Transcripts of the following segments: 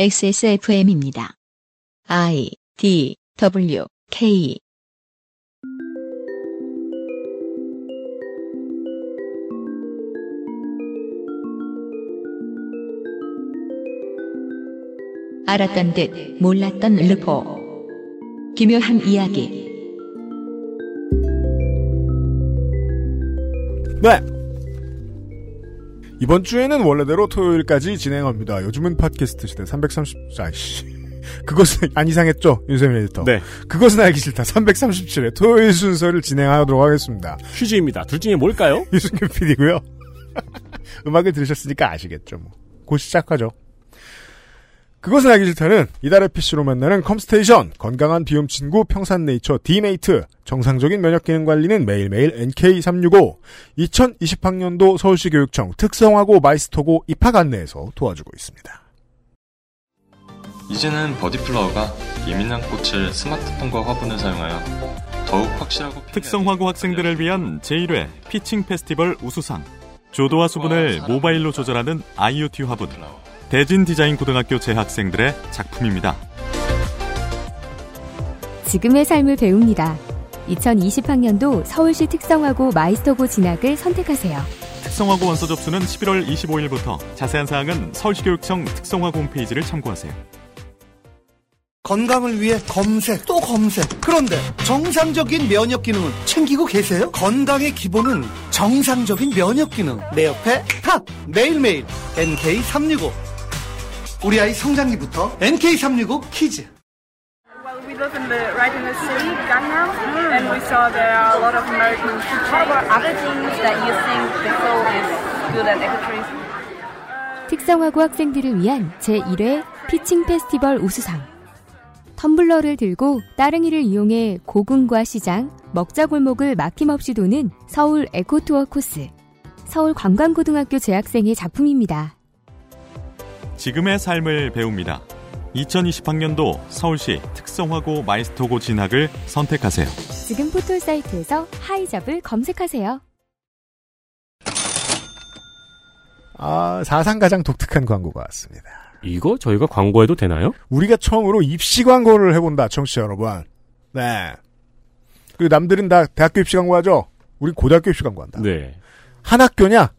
XSFM입니다. I D W K 알았던 듯 몰랐던 르포 기묘한 이야기 네. 이번 주에는 원래대로 토요일까지 진행합니다. 요즘은 팟캐스트 시대 330, 아이씨. 그것은 안 이상했죠? 윤세민 에디터. 네. 그것은 알기 싫다. 337회 토요일 순서를 진행하도록 하겠습니다. 퀴즈입니다. 둘 중에 뭘까요? 유승균 PD고요. 음악을 들으셨으니까 아시겠죠. 뭐. 곧 시작하죠. 그것은 알기 싫다는 이달의 PC로 만나는 컴스테이션, 건강한 비움 친구 평산네이처 디메이트, 정상적인 면역 기능 관리는 매일매일 NK365, 2020학년도 서울시 교육청 특성화고 마이스터고 입학 안내에서 도와주고 있습니다. 이제는 버디플라워가 예민한 꽃을 스마트폰과 화분을 사용하여 더욱 확실하고 특성화고 학생들을 위한 제1회 피칭 페스티벌 우수상 조도와 수분을 모바일로 조절하는 IoT 화분 대진 디자인 고등학교 재학생들의 작품입니다. 지금의 삶을 배웁니다. 2020학년도 서울시 특성화고 마이스터고 진학을 선택하세요. 특성화고 원서 접수는 11월 25일부터 자세한 사항은 서울시교육청 특성화고 홈페이지를 참고하세요. 건강을 위해 검색 또 검색 그런데 정상적인 면역 기능은 챙기고 계세요? 건강의 기본은 정상적인 면역 기능 내 옆에 탑 매일매일 NK365 우리 아이 성장기부터 NK365 키즈 Well, we live in the right in the city, Gangnam, and we saw there are a lot of American food trucks. What other things that you think the Seoul is good at ecotourism? 특성화고 학생들을 위한 제1회 피칭 페스티벌 우수상. 텀블러를 들고 따릉이를 이용해 고궁과 시장, 먹자골목을 막힘없이 도는 서울 에코투어 코스. 서울 관광고등학교 재학생의 작품입니다. 지금의 삶을 배웁니다. 2020학년도 서울시 특성화고 마이스터고 진학을 선택하세요. 지금 포털 사이트에서 하이잡을 검색하세요. 아, 사상 가장 독특한 광고가 왔습니다. 이거 저희가 광고해도 되나요? 우리가 처음으로 입시 광고를 해본다, 청취자 여러분. 네. 그 남들은 다 대학교 입시 광고하죠? 우리 고등학교 입시 광고한다. 네. 한 학교냐?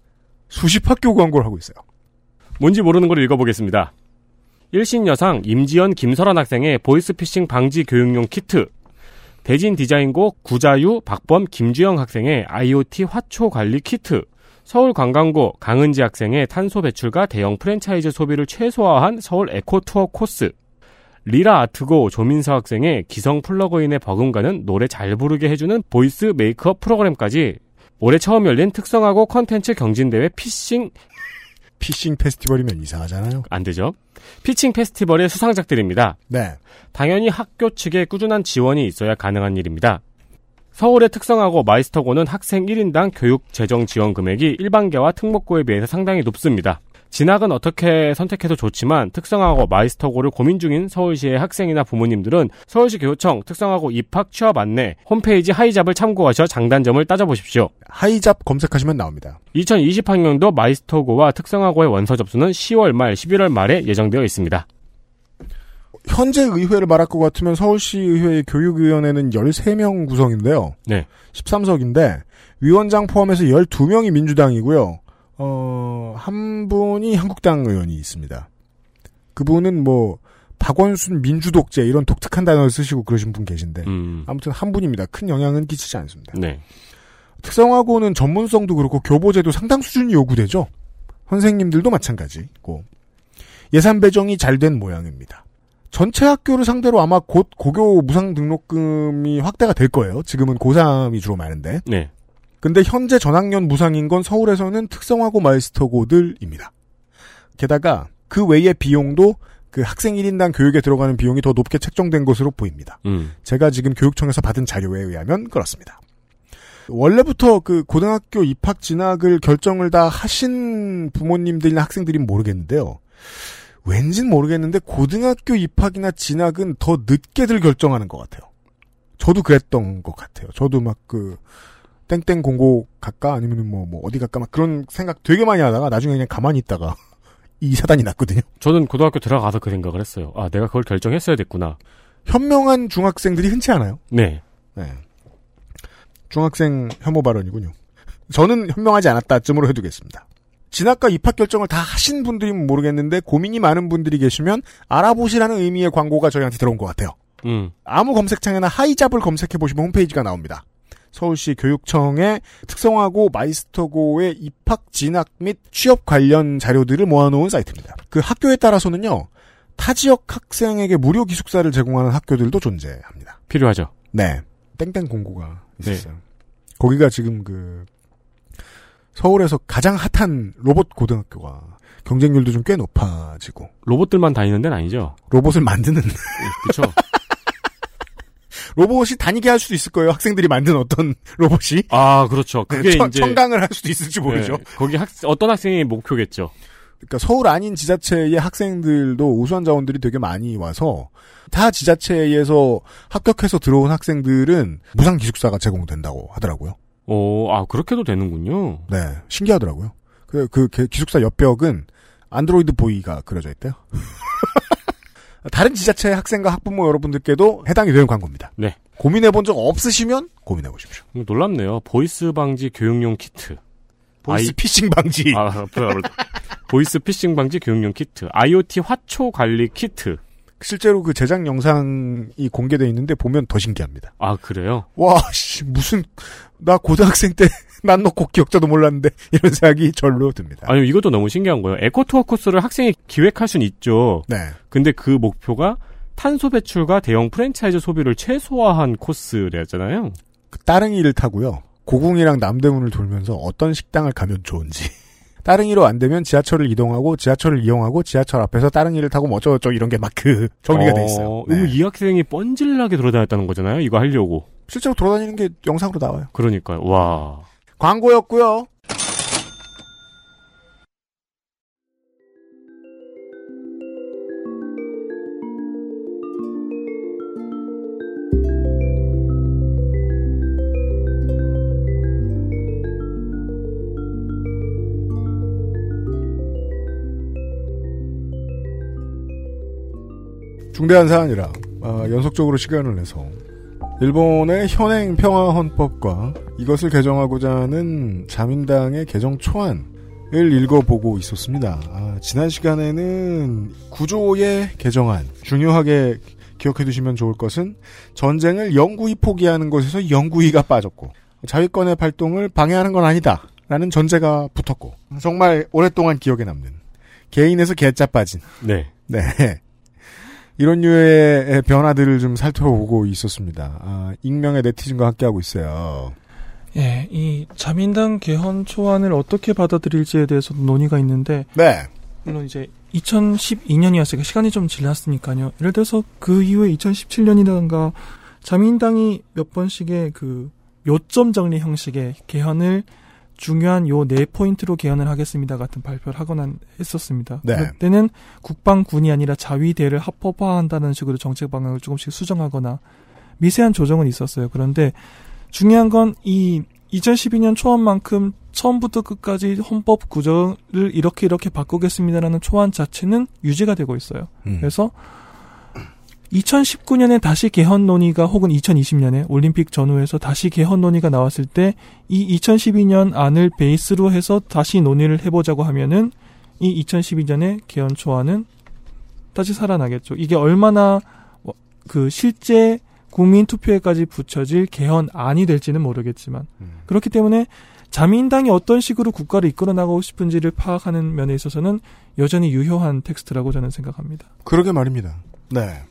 수십 학교 광고를 하고 있어요. 뭔지 모르는 걸 읽어보겠습니다. 일신여상 임지연 김설환 학생의 보이스피싱 방지 교육용 키트. 대진 디자인고 구자유 박범 김주영 학생의 IoT 화초 관리 키트. 서울관광고 강은지 학생의 탄소 배출과 대형 프랜차이즈 소비를 최소화한 서울 에코투어 코스. 리라 아트고 조민서 학생의 기성 plug-in에 버금가는 노래 잘 부르게 해주는 voice makeup 프로그램까지 올해 처음 열린 특성화고 콘텐츠 경진대회 피싱 피싱 페스티벌이면 이상하잖아요. 안 되죠. 피칭 페스티벌의 수상작들입니다. 네. 당연히 학교 측의 꾸준한 지원이 있어야 가능한 일입니다. 서울의 특성화고 마이스터고는 학생 1인당 교육 재정 지원 금액이 일반계와 특목고에 비해서 상당히 높습니다. 진학은 어떻게 선택해도 좋지만 특성화고 마이스터고를 고민 중인 서울시의 학생이나 부모님들은 서울시 교육청 특성화고 입학 취업 안내 홈페이지 하이잡을 참고하셔 장단점을 따져보십시오. 하이잡 검색하시면 나옵니다. 2020학년도 마이스터고와 특성화고의 원서 접수는 10월 말 11월 말에 예정되어 있습니다. 현재 의회를 말할 것 같으면 서울시 의회의 교육위원회는 13명 구성인데요. 네. 13석인데 위원장 포함해서 12명이 민주당이고요. 어, 한 분이 한국당 의원이 있습니다. 그분은 뭐 박원순 민주독재 이런 독특한 단어를 쓰시고 그러신 분 계신데 음. 아무튼 한 분입니다. 큰 영향은 끼치지 않습니다. 네. 특성화고는 전문성도 그렇고 교보제도 상당 수준이 요구되죠. 선생님들도 마찬가지고 예산 배정이 잘 된 모양입니다. 전체 학교를 상대로 아마 곧 고교 무상 등록금이 확대가 될 거예요. 지금은 고3이 주로 많은데. 네. 근데 현재 전학년 무상인 건 서울에서는 특성화고 마이스터고들입니다. 게다가 그 외의 비용도 그 학생 1인당 교육에 들어가는 비용이 더 높게 책정된 것으로 보입니다. 음. 제가 지금 교육청에서 받은 자료에 의하면 그렇습니다. 원래부터 그 고등학교 입학 진학을 결정을 다 하신 부모님들이나 학생들이 모르겠는데요. 왠진 모르겠는데 고등학교 입학이나 진학은 더 늦게들 결정하는 것 같아요. 저도 그랬던 것 같아요. 저도 막 그 땡땡 공고 갈까 아니면 뭐, 뭐 어디 갈까 막 그런 생각 되게 많이 하다가 나중에 그냥 가만히 있다가 이 사단이 났거든요. 저는 고등학교 들어가서 그 생각을 했어요. 아, 내가 그걸 결정했어야 됐구나. 현명한 중학생들이 흔치 않아요. 네. 네. 중학생 혐오 발언이군요. 저는 현명하지 않았다쯤으로 해두겠습니다. 진학과 입학 결정을 다 하신 분들이면 모르겠는데 고민이 많은 분들이 계시면 알아보시라는 의미의 광고가 저희한테 들어온 것 같아요. 음. 아무 검색창에나 하이잡을 검색해 보시면 홈페이지가 나옵니다. 서울시 교육청의 특성화고 마이스터고의 입학 진학 및 취업 관련 자료들을 모아놓은 사이트입니다. 그 학교에 따라서는요 타 지역 학생에게 무료 기숙사를 제공하는 학교들도 존재합니다. 필요하죠. 네, 땡땡 공고가 있었어요. 거기가 지금 그 서울에서 가장 핫한 로봇 고등학교가 경쟁률도 좀 꽤 높아지고 로봇들만 다니는 데는 아니죠. 로봇을 만드는 그렇죠. 로봇이 다니게 할 수도 있을 거예요. 학생들이 만든 어떤 로봇이. 아, 그렇죠. 그게 네, 청, 이제 청강을 할 수도 있을지 모르죠. 네, 거기 학 어떤 학생이 목표겠죠. 그러니까 서울 아닌 지자체의 학생들도 우수한 자원들이 되게 많이 와서 타 지자체에서 합격해서 들어온 학생들은 무상 기숙사가 제공된다고 하더라고요. 오, 아 그렇게도 되는군요. 네, 신기하더라고요. 그, 그 기숙사 옆벽은 안드로이드 보이가 그려져 있대요. 다른 지자체 학생과 학부모 여러분들께도 해당이 되는 광고입니다. 네. 고민해 본 적 없으시면 고민해 보십시오. 놀랍네요. 보이스 방지 교육용 키트. 보이스 아이- 피싱 방지. 아, 뭐야, 뭐야. 보이스 피싱 방지 교육용 키트. IoT 화초 관리 키트. 실제로 그 제작 영상이 공개돼 있는데 보면 더 신기합니다. 아, 그래요? 와, 씨, 무슨 나 고등학생 때 낫 놓고 기역자도 몰랐는데 이런 생각이 절로 듭니다. 아니, 이것도 너무 신기한 거예요. 에코투어 코스를 학생이 기획할 수는 있죠. 네. 근데 그 목표가 탄소 배출과 대형 프랜차이즈 소비를 최소화한 코스래잖아요. 그 따릉이를 타고요. 고궁이랑 남대문을 돌면서 어떤 식당을 가면 좋은지. 따릉이로 안 되면 지하철을 이동하고 지하철을 이용하고 지하철 앞에서 따릉이를 타고 뭐 어쩌고저쩌고 이런 게 막 그 정리가 돼 있어요. 어, 네. 이 학생이 뻔질나게 돌아다녔다는 거잖아요. 이거 하려고. 실제로 돌아다니는 게 영상으로 나와요. 그러니까요. 와. 광고였고요. 중대한 사안이라 아, 연속적으로 시간을 내서 일본의 현행 평화 헌법과 이것을 개정하고자 하는 자민당의 개정 초안을 읽어보고 있었습니다. 아, 지난 시간에는 구조의 개정안 중요하게 기억해 두시면 좋을 것은 전쟁을 영구히 포기하는 것에서 영구히가 빠졌고 자위권의 발동을 방해하는 건 아니다. 라는 전제가 붙었고 정말 오랫동안 기억에 남는 개인에서 개짜 빠진 네. 네. 이런 류의 변화들을 좀 살펴보고 있었습니다. 아, 익명의 네티즌과 함께하고 있어요. 예, 이 자민당 개헌 초안을 어떻게 받아들일지에 대해서 논의가 있는데 네. 물론 이제 2012년이었으니까 시간이 좀 지났으니까요. 예를 들어서 그 이후에 2017년이라든가 자민당이 몇 번씩의 그 요점 정리 형식의 개헌을 중요한 요 네 포인트로 개헌을 하겠습니다 같은 발표를 하거나 했었습니다. 네. 그럴 때는 국방군이 아니라 자위대를 합법화한다는 식으로 정책 방향을 조금씩 수정하거나 미세한 조정은 있었어요. 그런데 중요한 건 이 2012년 초안만큼 처음부터 끝까지 헌법 구조를 이렇게 이렇게 바꾸겠습니다라는 초안 자체는 유지가 되고 있어요. 음. 그래서 2019년에 다시 개헌 논의가 혹은 2020년에 올림픽 전후에서 다시 개헌 논의가 나왔을 때 이 2012년 안을 베이스로 해서 다시 논의를 해보자고 하면은 이 2012년의 개헌 초안은 다시 살아나겠죠. 이게 얼마나 뭐그 실제 국민 투표에까지 붙여질 개헌안이 될지는 모르겠지만 그렇기 때문에 자민당이 어떤 식으로 국가를 이끌어 나가고 싶은지를 파악하는 면에 있어서는 여전히 유효한 텍스트라고 저는 생각합니다. 그러게 말입니다. 네.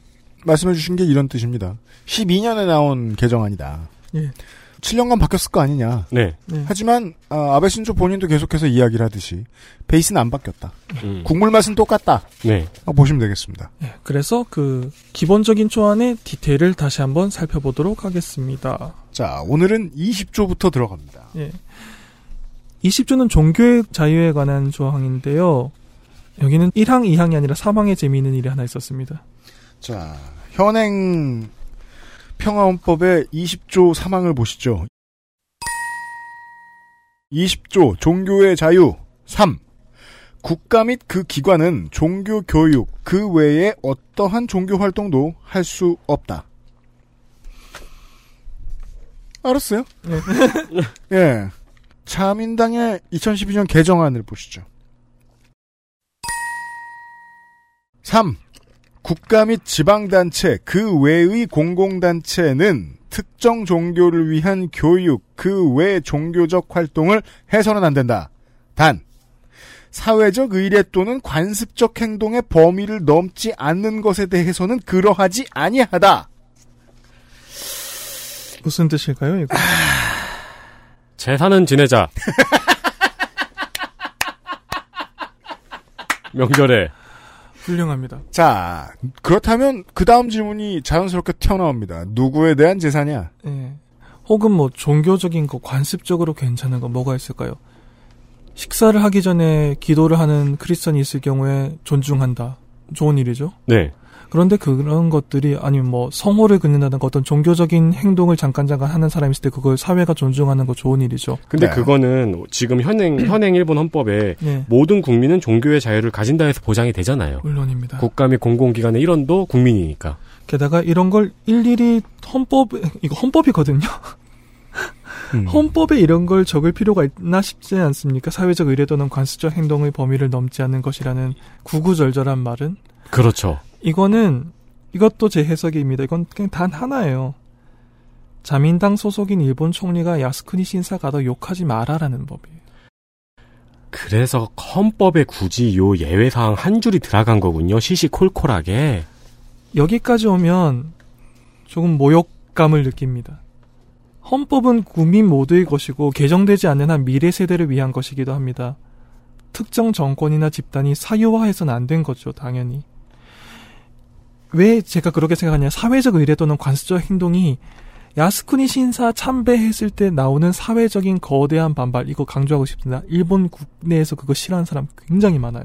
말씀해 주신 게 이런 뜻입니다. 12년에 나온 개정안이다. 예. 7년간 바뀌었을 거 아니냐. 네. 네. 하지만 아, 아베 신조 본인도 계속해서 이야기를 하듯이 베이스는 안 바뀌었다. 음. 국물 맛은 똑같다. 네. 아, 보시면 되겠습니다. 예, 그래서 그 기본적인 초안의 디테일을 다시 한번 살펴보도록 하겠습니다. 자, 오늘은 20조부터 들어갑니다. 예. 20조는 종교의 자유에 관한 조항인데요. 여기는 1항, 2항이 아니라 3항에 재미있는 일이 하나 있었습니다. 자, 현행 평화헌법의 20조 3항을 보시죠. 20조 종교의 자유 3. 국가 및 그 기관은 종교 교육 그 외에 어떠한 종교 활동도 할 수 없다. 알았어요? 예. 자민당의 2012년 개정안을 보시죠. 3. 국가 및 지방단체 그 외의 공공단체는 특정 종교를 위한 교육 그 외 종교적 활동을 해서는 안 된다. 단 사회적 의례 또는 관습적 행동의 범위를 넘지 않는 것에 대해서는 그러하지 아니하다. 무슨 뜻일까요, 이거? 제사는 지내자. 명절에 훌륭합니다. 자, 그렇다면 그 다음 질문이 자연스럽게 튀어나옵니다. 누구에 대한 재산이야? 예. 혹은 뭐 종교적인 거, 관습적으로 괜찮은 거 뭐가 있을까요? 식사를 하기 전에 기도를 하는 크리스천이 있을 경우에 존중한다. 좋은 일이죠. 네. 그런데 그런 것들이 아니면 뭐 성호를 긋는다든가 어떤 종교적인 행동을 잠깐 잠깐 하는 사람이 있을 때 그걸 사회가 존중하는 거 좋은 일이죠. 근데 네. 그거는 지금 현행 현행 일본 헌법에 네. 모든 국민은 종교의 자유를 가진다 해서 보장이 되잖아요. 물론입니다. 국가 및 공공기관의 일원도 국민이니까. 게다가 이런 걸 일일이 헌법 이거 헌법이거든요. 음. 헌법에 이런 걸 적을 필요가 있나 싶지 않습니까? 사회적 의례 또는 관습적 행동의 범위를 넘지 않는 것이라는 구구절절한 말은 그렇죠. 이거는 이것도 제 해석입니다. 이건 그냥 단 하나예요. 자민당 소속인 일본 총리가 야스쿠니 신사가도 욕하지 마라라는 법이에요. 그래서 헌법에 굳이 요 예외 사항 한 줄이 들어간 거군요. 시시콜콜하게. 여기까지 오면 조금 모욕감을 느낍니다. 헌법은 국민 모두의 것이고 개정되지 않는 한 미래 세대를 위한 것이기도 합니다. 특정 정권이나 집단이 사유화해서는 안 된 거죠, 당연히. 왜 제가 그렇게 생각하냐? 사회적 의례 또는 관습적 행동이 야스쿠니 신사 참배했을 때 나오는 사회적인 거대한 반발 이거 강조하고 싶습니다. 일본 국내에서 그거 싫어하는 사람 굉장히 많아요.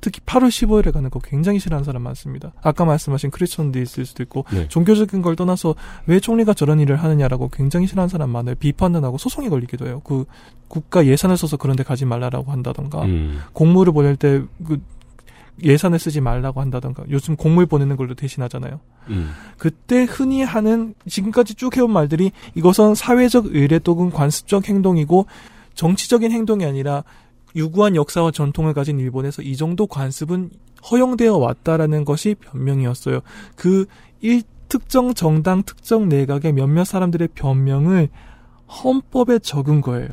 특히 8월 15일에 가는 거 굉장히 싫어하는 사람 많습니다. 아까 말씀하신 크리스천도 있을 수도 있고 네. 종교적인 걸 떠나서 왜 총리가 저런 일을 하느냐라고 굉장히 싫어하는 사람 많아요. 비판도 나고 소송에 걸리기도 해요. 그 국가 예산을 써서 그런 데 가지 말라라고 한다던가 음. 공무를 보낼 때 그 예산을 쓰지 말라고 한다던가 요즘 공물 보내는 걸로 대신하잖아요. 음. 그때 흔히 하는 지금까지 쭉 해온 말들이 이것은 사회적 의례 또는 관습적 행동이고 정치적인 행동이 아니라 유구한 역사와 전통을 가진 일본에서 이 정도 관습은 허용되어 왔다라는 것이 변명이었어요. 그 일 특정 정당, 특정 내각의 몇몇 사람들의 변명을 헌법에 적은 거예요.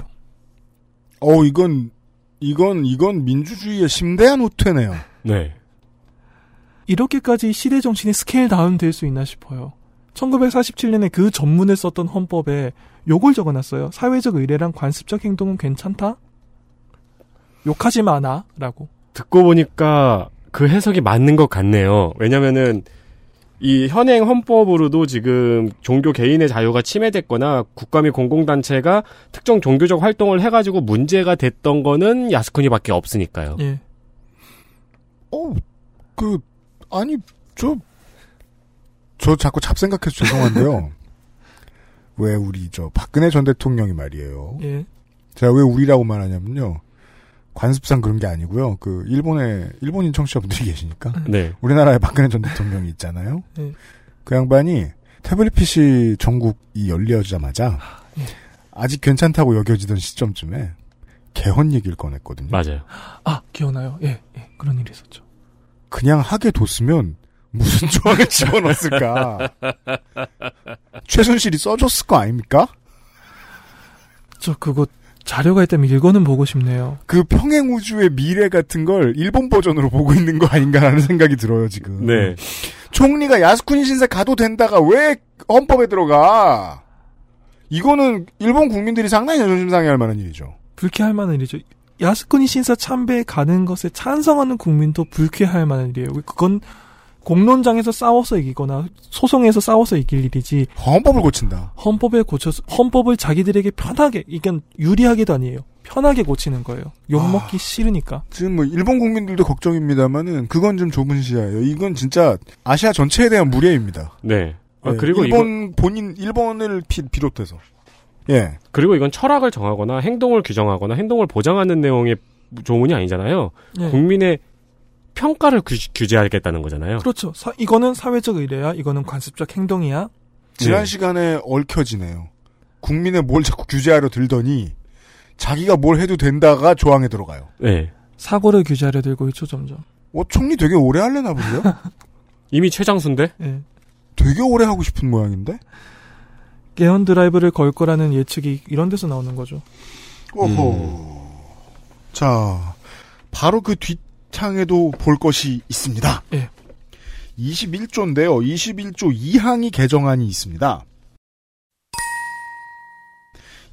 어, 이건, 이건, 이건 민주주의의 심대한 후퇴네요. 네. 이렇게까지 시대 정신이 scale down 될 수 있나 싶어요. 1947년에 그 전문을 썼던 헌법에 요걸 적어놨어요. 사회적 의례랑 관습적 행동은 괜찮다? 욕하지 마나? 라고. 듣고 보니까 그 해석이 맞는 것 같네요. 왜냐면은 이 현행 헌법으로도 지금 종교 개인의 자유가 침해됐거나 국가 및 공공단체가 특정 종교적 활동을 해가지고 문제가 됐던 거는 야스쿠니밖에 없으니까요. 예. 어, 그, 아니, 저, 저 자꾸 잡생각해서 죄송한데요. 왜 우리 저 박근혜 전 대통령이 말이에요. 예. 제가 왜 우리라고 말하냐면요. 관습상 그런 게 아니고요. 그 일본에 일본인 청취자분들이 계시니까 네. 우리나라에 박근혜 전 대통령이 있잖아요. 네. 그 양반이 태블릿 PC 전국이 열려자마자 예. 아직 괜찮다고 여겨지던 시점쯤에 개헌 얘기를 꺼냈거든요. 맞아요. 아, 기억나요. 예, 예. 그런 일이 있었죠. 그냥 하게 뒀으면 무슨 조항을 집어넣었을까? 최순실이 써줬을 거 아닙니까? 저 그거 자료가 있다면 읽어는 보고 싶네요. 그 평행 우주의 미래 같은 걸 일본 버전으로 보고 있는 거 아닌가라는 생각이 들어요 지금. 네. 총리가 야스쿠니 신세 가도 된다가 왜 헌법에 들어가? 이거는 일본 국민들이 상당히 자존심 상해할 만한 일이죠. 불쾌할 만한 일이죠. 야스쿠니 신사 참배에 가는 것에 찬성하는 국민도 불쾌할 만한 일이에요. 그건 공론장에서 싸워서 이기거나 소송에서 싸워서 이길 일이지. 헌법을 고친다. 헌법에 고쳐서 헌법을 자기들에게 편하게 이건 유리하게도 아니에요. 편하게 고치는 거예요. 욕 먹기 싫으니까. 지금 뭐 일본 국민들도 걱정입니다만은 그건 좀 좁은 시야예요. 이건 진짜 아시아 전체에 대한 무례입니다. 네. 아, 예, 그리고 일본 이거, 본인 일본을 비, 비롯해서 예. 그리고 이건 철학을 정하거나 행동을 규정하거나 행동을 보장하는 내용의 조문이 아니잖아요. 예. 국민의 평가를 규, 규제하겠다는 거잖아요. 그렇죠. 사- 이거는 사회적 의뢰야. 이거는 관습적 행동이야. 지난 네. 시간에 얽혀지네요. 국민의 뭘 자꾸 규제하려 들더니 자기가 뭘 해도 된다가 조항에 들어가요. 네. 사고를 규제하려 들고 있죠, 점점. 어, 총리 되게 오래 할래나 본데요? 이미 최장수인데? 예. 되게 오래 하고 싶은 모양인데? 개헌 드라이브를 걸 거라는 예측이 이런 데서 나오는 거죠. 오호. 자, 바로 그 뒷창에도 볼 것이 있습니다. 예. 21조인데요. 21조 2항이 개정안이 있습니다.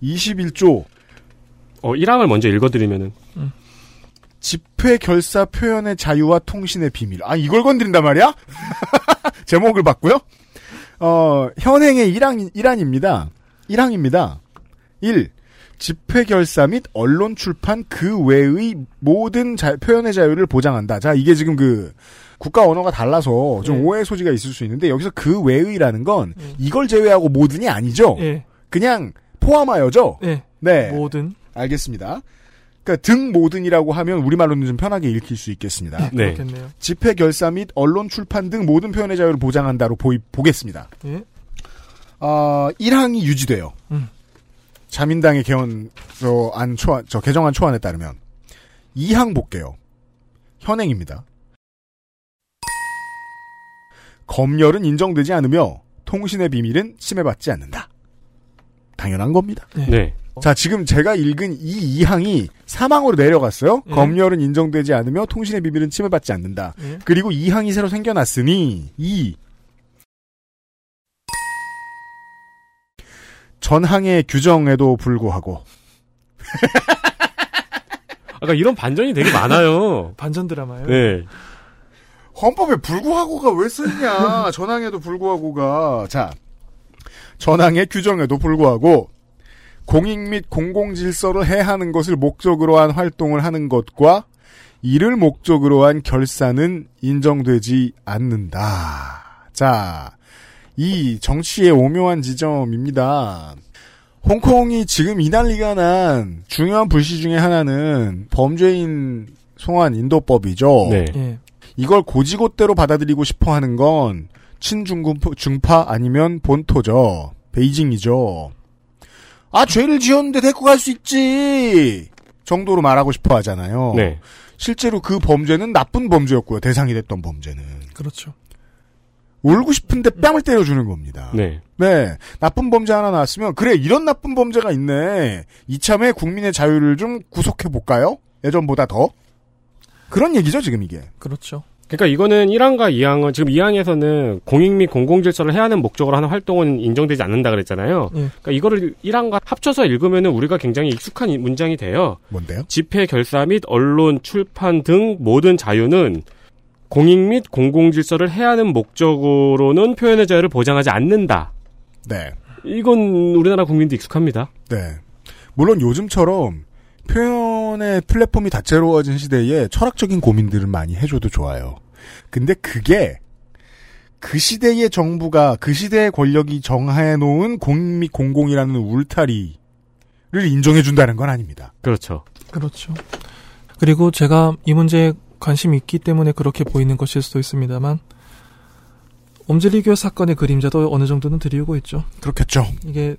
21조 어, 1항을 먼저 읽어드리면은. 집회 결사 표현의 자유와 통신의 비밀. 아, 이걸 건드린단 말이야? 제목을 봤고요. 어, 현행의 1항, 1항입니다. 1항입니다. 1. 집회 결사 및 언론 출판 그 외의 모든 자- 표현의 자유를 보장한다. 자, 이게 지금 그 국가 언어가 달라서 좀 예. 오해 소지가 있을 수 있는데 여기서 그 외의라는 건 이걸 제외하고 모든이 아니죠. 예. 그냥 포함하여죠. 예. 네. 모든. 알겠습니다. 그러니까 등 모든이라고 하면 우리말로는 좀 편하게 읽힐 수 있겠습니다. 네. 그렇겠네요. 집회 결사 및 언론 출판 등 모든 표현의 자유를 보장한다로 보이, 보겠습니다. 예. 어, 1항이 유지돼요. 음. 자민당의 개헌 저, 안 초안 저 개정안 초안에 따르면 2항 볼게요. 현행입니다. 검열은 인정되지 않으며 통신의 비밀은 침해받지 않는다. 당연한 겁니다. 네. 자, 지금 제가 읽은 이 2항이 사망으로 내려갔어요. 예. 검열은 인정되지 않으며 통신의 비밀은 침해받지 않는다. 예. 그리고 2항이 새로 생겨났으니 이 전항의 규정에도 불구하고 아까 이런 반전이 되게 많아요. 반전 드라마요. 네. 헌법에 불구하고가 왜 쓰냐? 전항에도 불구하고가 자 전항의 규정에도 불구하고 공익 및 공공 질서를 해하는 것을 목적으로 한 활동을 하는 것과 이를 목적으로 한 결사는 인정되지 않는다. 자, 이 정치의 오묘한 지점입니다. 홍콩이 지금 이 난리가 난 중요한 불씨 중에 하나는 범죄인 송환 인도법이죠. 네. 예. 이걸 고지고대로 받아들이고 싶어 하는 건 친중파 아니면 본토죠. 베이징이죠. 아, 죄를 지었는데 데리고 갈 수 있지! 정도로 말하고 싶어 하잖아요. 네. 실제로 그 범죄는 나쁜 범죄였고요. 대상이 됐던 범죄는. 그렇죠. 울고 싶은데 뺨을 때려주는 겁니다. 네. 네. 나쁜 범죄 하나 나왔으면, 그래, 이런 나쁜 범죄가 있네. 이참에 국민의 자유를 좀 구속해볼까요? 예전보다 더? 그런 얘기죠, 지금 이게. 그렇죠. 그러니까 이거는 1항과 2항은 지금 2항에서는 공익 및 공공 질서를 해하는 목적으로 하는 활동은 인정되지 않는다 그랬잖아요. 예. 그러니까 이거를 1항과 합쳐서 읽으면은 우리가 굉장히 익숙한 이- 문장이 돼요. 뭔데요? 집회 결사 및 언론 출판 등 모든 자유는 공익 및 공공 질서를 해하는 목적으로는 표현의 자유를 보장하지 않는다. 네. 이건 우리나라 국민도 익숙합니다. 네. 물론 요즘처럼 표현의 플랫폼이 다채로워진 시대에 철학적인 고민들을 많이 해줘도 좋아요. 근데 그게 그 시대의 정부가 그 시대의 권력이 정해 놓은 공익 및 공공이라는 울타리를 인정해 준다는 건 아닙니다. 그렇죠. 그렇죠. 그리고 제가 이 문제에 관심이 있기 때문에 그렇게 보이는 것일 수도 있습니다만 옴즈리교 사건의 그림자도 어느 정도는 드리우고 있죠. 그렇겠죠. 이게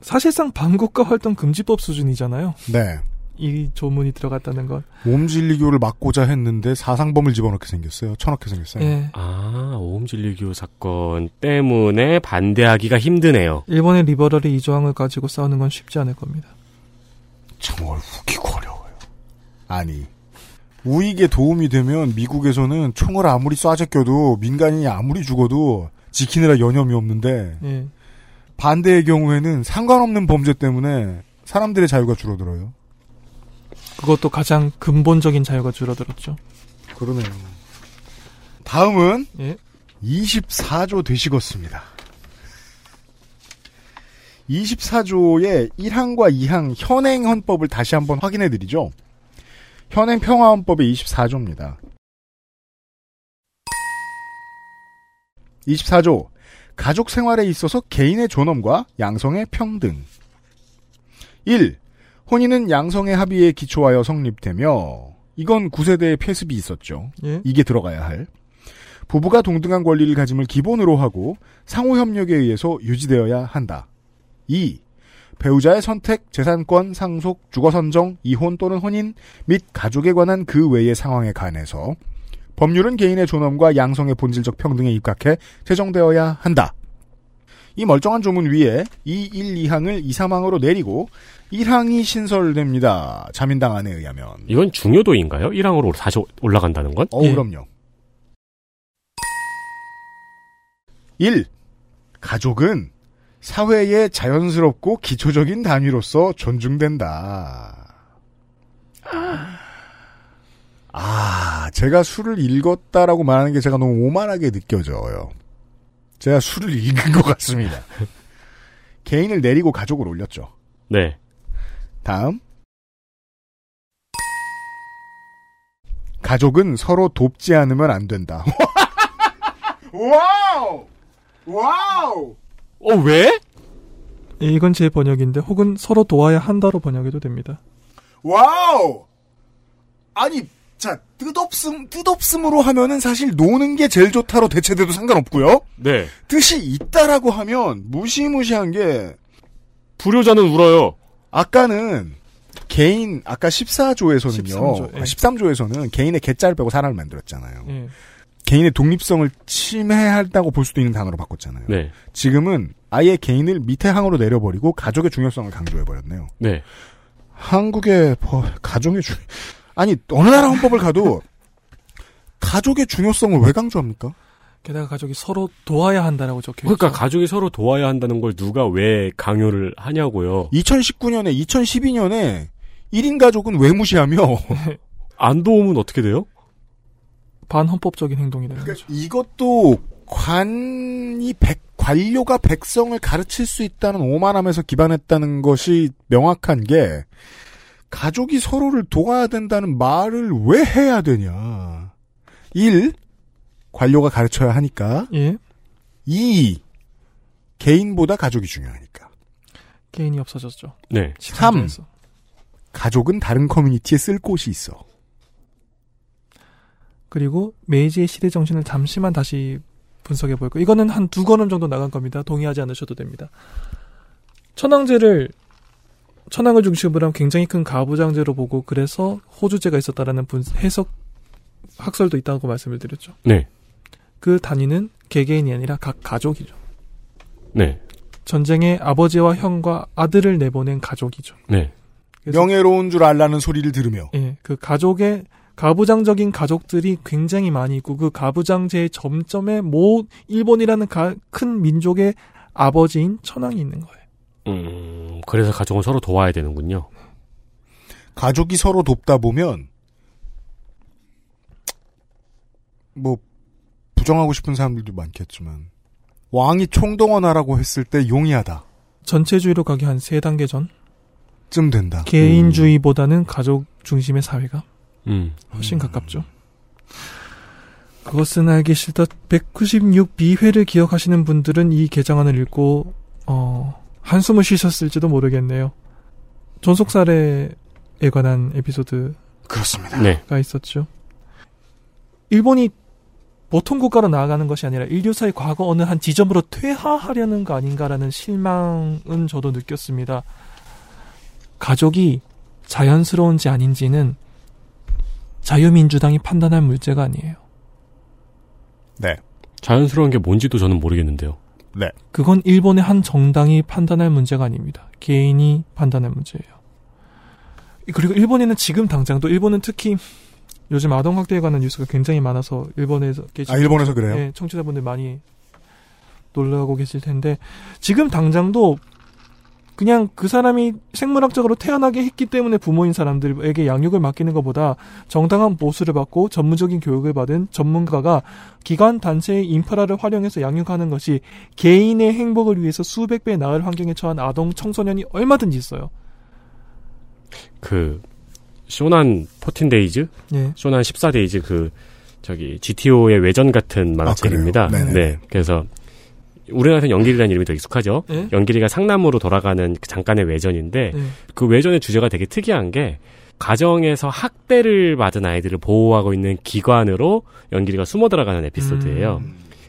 사실상 반국가 활동 금지법 수준이잖아요. 네. 이 조문이 들어갔다는 건. 몸진리교를 막고자 했는데 사상범을 집어넣게 생겼어요. 쳐넣게 생겼어요. 예. 아, 오음진리교 사건 때문에 반대하기가 힘드네요. 일본의 리버럴이 이 조항을 가지고 싸우는 건 쉽지 않을 겁니다. 정말 웃기고 어려워요. 아니 우익에 도움이 되면 미국에서는 총을 아무리 쏴 제 껴도 민간인이 아무리 죽어도 지키느라 여념이 없는데 예. 반대의 경우에는 상관없는 범죄 때문에 사람들의 자유가 줄어들어요. 그것도 가장 근본적인 자유가 줄어들었죠. 그러네요. 다음은 예. 24조 되시겠습니다. 24조의 1항과 2항 현행 헌법을 다시 한번 확인해 드리죠. 현행 평화헌법의 24조입니다. 24조 가족 생활에 있어서 개인의 존엄과 양성의 평등 1. 혼인은 양성의 합의에 기초하여 성립되며 이건 9세대의 폐습이 있었죠. 예. 이게 들어가야 할. 부부가 동등한 권리를 가짐을 기본으로 하고 상호 협력에 의해서 유지되어야 한다. 2. 배우자의 선택, 재산권, 상속, 주거 선정, 이혼 또는 혼인 및 가족에 관한 그 외의 상황에 관해서 법률은 개인의 존엄과 양성의 본질적 평등에 입각해 제정되어야 한다. 이 멀쩡한 조문 위에 2, 1, 2항을 2, 3항으로 내리고 1항이 신설됩니다. 자민당 안에 의하면. 이건 중요도인가요? 1항으로 다시 올라간다는 건? 어, 그럼요. 1. 가족은 사회의 자연스럽고 기초적인 단위로서 존중된다. 아, 제가 수를 읽었다라고 말하는 게 제가 너무 오만하게 느껴져요. 제가 수를 읽은 것 같습니다. 개인을 내리고 가족을 올렸죠. 네. 다음. 가족은 서로 돕지 않으면 안 된다. Wow! Wow! 어, 왜? 예, 이건 제 번역인데 혹은 서로 도와야 한다로 번역해도 됩니다. Wow! 아니, 자, 뜻없음, 뜻없음으로 하면은 사실 노는 게 제일 좋다로 대체돼도 상관없고요. 네. 뜻이 있다라고 하면 무시무시한 게 불효자는 울어요. 아까는 개인 아까 14조에서는요. 13조, 예. 13조에서는 개인의 개 자를 빼고 사람을 만들었잖아요. 예. 개인의 독립성을 침해한다고 볼 수도 있는 단어로 바꿨잖아요. 네. 지금은 아예 개인을 밑에 항으로 내려버리고 가족의 중요성을 강조해버렸네요. 네. 한국의 법, 가족의 중 아니 어느 나라 헌법을 가도 가족의 중요성을 왜 강조합니까? 게다가 가족이 서로 도와야 한다라고 적혀 있죠. 그러니까 가족이 서로 도와야 한다는 걸 누가 왜 강요를 하냐고요. 2019년에 2012년에 1인 가족은 왜 무시하며 안 도우면 어떻게 돼요? 반헌법적인 행동이 되는 그러니까 거죠. 이것도 관이 백 관료가 백성을 가르칠 수 있다는 오만함에서 기반했다는 것이 명확한 게 가족이 서로를 도와야 된다는 말을 왜 해야 되냐. 1. 관료가 가르쳐야 하니까. 예. 2. 개인보다 가족이 중요하니까. 개인이 없어졌죠. 네. 3. 13조에서. 가족은 다른 커뮤니티에 쓸 곳이 있어. 그리고 메이지의 시대 정신을 잠시만 다시 분석해 볼까. 이거는 한 두 걸음 정도 나간 겁니다. 동의하지 않으셔도 됩니다. 천황제를 천황을 중심으로 한 굉장히 큰 가부장제로 보고 그래서 호주제가 있었다라는 분, 해석 학설도 있다고 말씀을 드렸죠. 네. 그 단위는 개개인이 아니라 각 가족이죠. 네. 전쟁에 아버지와 형과 아들을 내보낸 가족이죠. 네. 명예로운 줄 알라는 소리를 들으며. 예, 그 가족의 가부장적인 가족들이 굉장히 많이 있고 그 가부장제의 점점에 모 일본이라는 가- 큰 민족의 아버지인 천황이 있는 거예요. 음, 그래서 가족은 서로 도와야 되는군요. 가족이 서로 돕다 보면 뭐 부정하고 싶은 사람들도 많겠지만 왕이 총동원하라고 했을 때 용이하다. 전체주의로 가기 한 세 단계 전쯤 된다. 개인주의보다는 가족 중심의 사회가 음. 훨씬 가깝죠. 그것은 알기 싫다. 196B회를 기억하시는 분들은 이 개정안을 읽고 어, 한숨을 쉬셨을지도 모르겠네요. 전속살해에 관한 에피소드가 그렇습니다. 네. 있었죠. 일본이 보통 국가로 나아가는 것이 아니라 인류사의 과거 어느 한 지점으로 퇴화하려는 거 아닌가라는 실망은 저도 느꼈습니다. 가족이 자연스러운지 아닌지는 자유민주당이 판단할 문제가 아니에요. 네. 자연스러운 게 뭔지도 저는 모르겠는데요. 네. 그건 일본의 한 정당이 판단할 문제가 아닙니다. 개인이 판단할 문제예요. 그리고 일본에는 지금 당장도 일본은 특히 요즘 아동 학대에 관한 뉴스가 굉장히 많아서 일본에서 계신 아, 일본에서 그래요? 네, 청취자분들 많이 놀라고 계실 텐데 지금 당장도 그냥 그 사람이 생물학적으로 태어나게 했기 때문에 부모인 사람들에게 양육을 맡기는 것보다 정당한 보수를 받고 전문적인 교육을 받은 전문가가 기관 단체의 인프라를 활용해서 양육하는 것이 개인의 행복을 위해서 수백 배 나을 환경에 처한 아동 청소년이 얼마든지 있어요. 그 쇼난 14 days? 예. 쇼난 14 days 그 저기 GTO의 외전 같은 만화책입니다. 아, 그래요? 네네. 네. 그래서 우리나라에서는 영길이라는 이름이 더 익숙하죠. 네? 영길이가 상남으로 돌아가는 그 잠깐의 외전인데 네. 그 외전의 주제가 되게 특이한 게 가정에서 학대를 받은 아이들을 보호하고 있는 기관으로 연길이가 숨어 들어가는 에피소드예요.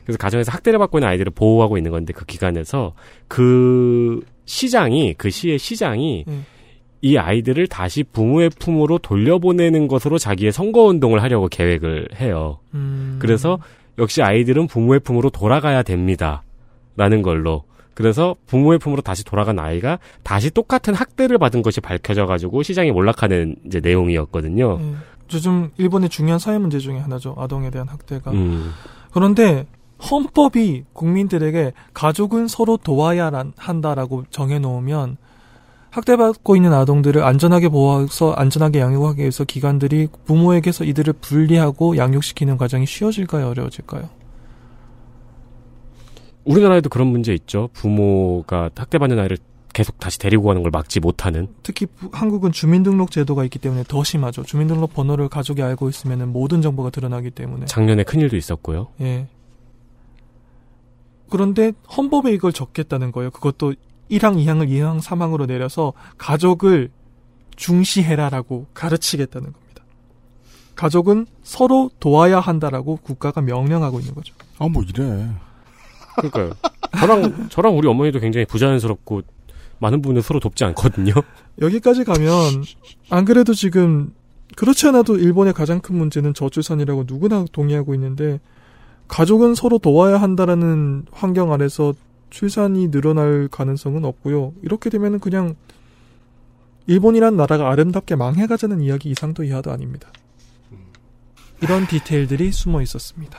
그래서 가정에서 학대를 받고 있는 아이들을 보호하고 있는 건데 그 기관에서 그 시장이 그 시의 시장이 음. 이 아이들을 다시 부모의 품으로 돌려보내는 것으로 자기의 선거 운동을 하려고 계획을 해요. 음. 그래서 역시 아이들은 부모의 품으로 돌아가야 됩니다. 라는 걸로. 그래서 부모의 품으로 다시 돌아간 아이가 다시 똑같은 학대를 받은 것이 밝혀져가지고 시장이 몰락하는 이제 내용이었거든요. 예. 요즘 일본의 중요한 사회 문제 중에 하나죠. 아동에 대한 학대가. 음. 그런데 헌법이 국민들에게 가족은 서로 도와야 란- 한다라고 정해놓으면 학대받고 있는 아동들을 안전하게 보호해서 안전하게 양육하기 위해서 기관들이 부모에게서 이들을 분리하고 양육시키는 과정이 쉬워질까요? 어려워질까요? 우리나라에도 그런 문제 있죠. 부모가 학대받는 아이를 계속 다시 데리고 가는 걸 막지 못하는. 특히 부- 한국은 주민등록 제도가 있기 때문에 더 심하죠. 주민등록 번호를 가족이 알고 있으면 모든 정보가 드러나기 때문에. 작년에 큰 일도 있었고요. 예. 그런데 헌법에 이걸 적겠다는 거예요. 그것도 1항, 2항을 2항, 3항으로 내려서 가족을 중시해라라고 가르치겠다는 겁니다. 가족은 서로 도와야 한다라고 국가가 명령하고 있는 거죠. 아, 뭐 이래. 그러니까요. 저랑, 저랑 우리 어머니도 굉장히 부자연스럽고 많은 부분에 서로 돕지 않거든요. 여기까지 가면 안 그래도 지금 그렇지 않아도 일본의 가장 큰 문제는 저출산이라고 누구나 동의하고 있는데 가족은 서로 도와야 한다라는 환경 아래서 출산이 늘어날 가능성은 없고요. 이렇게 되면은 그냥 일본이란 나라가 아름답게 망해가자는 이야기 이상도 이하도 아닙니다. 이런 디테일들이 숨어 있었습니다.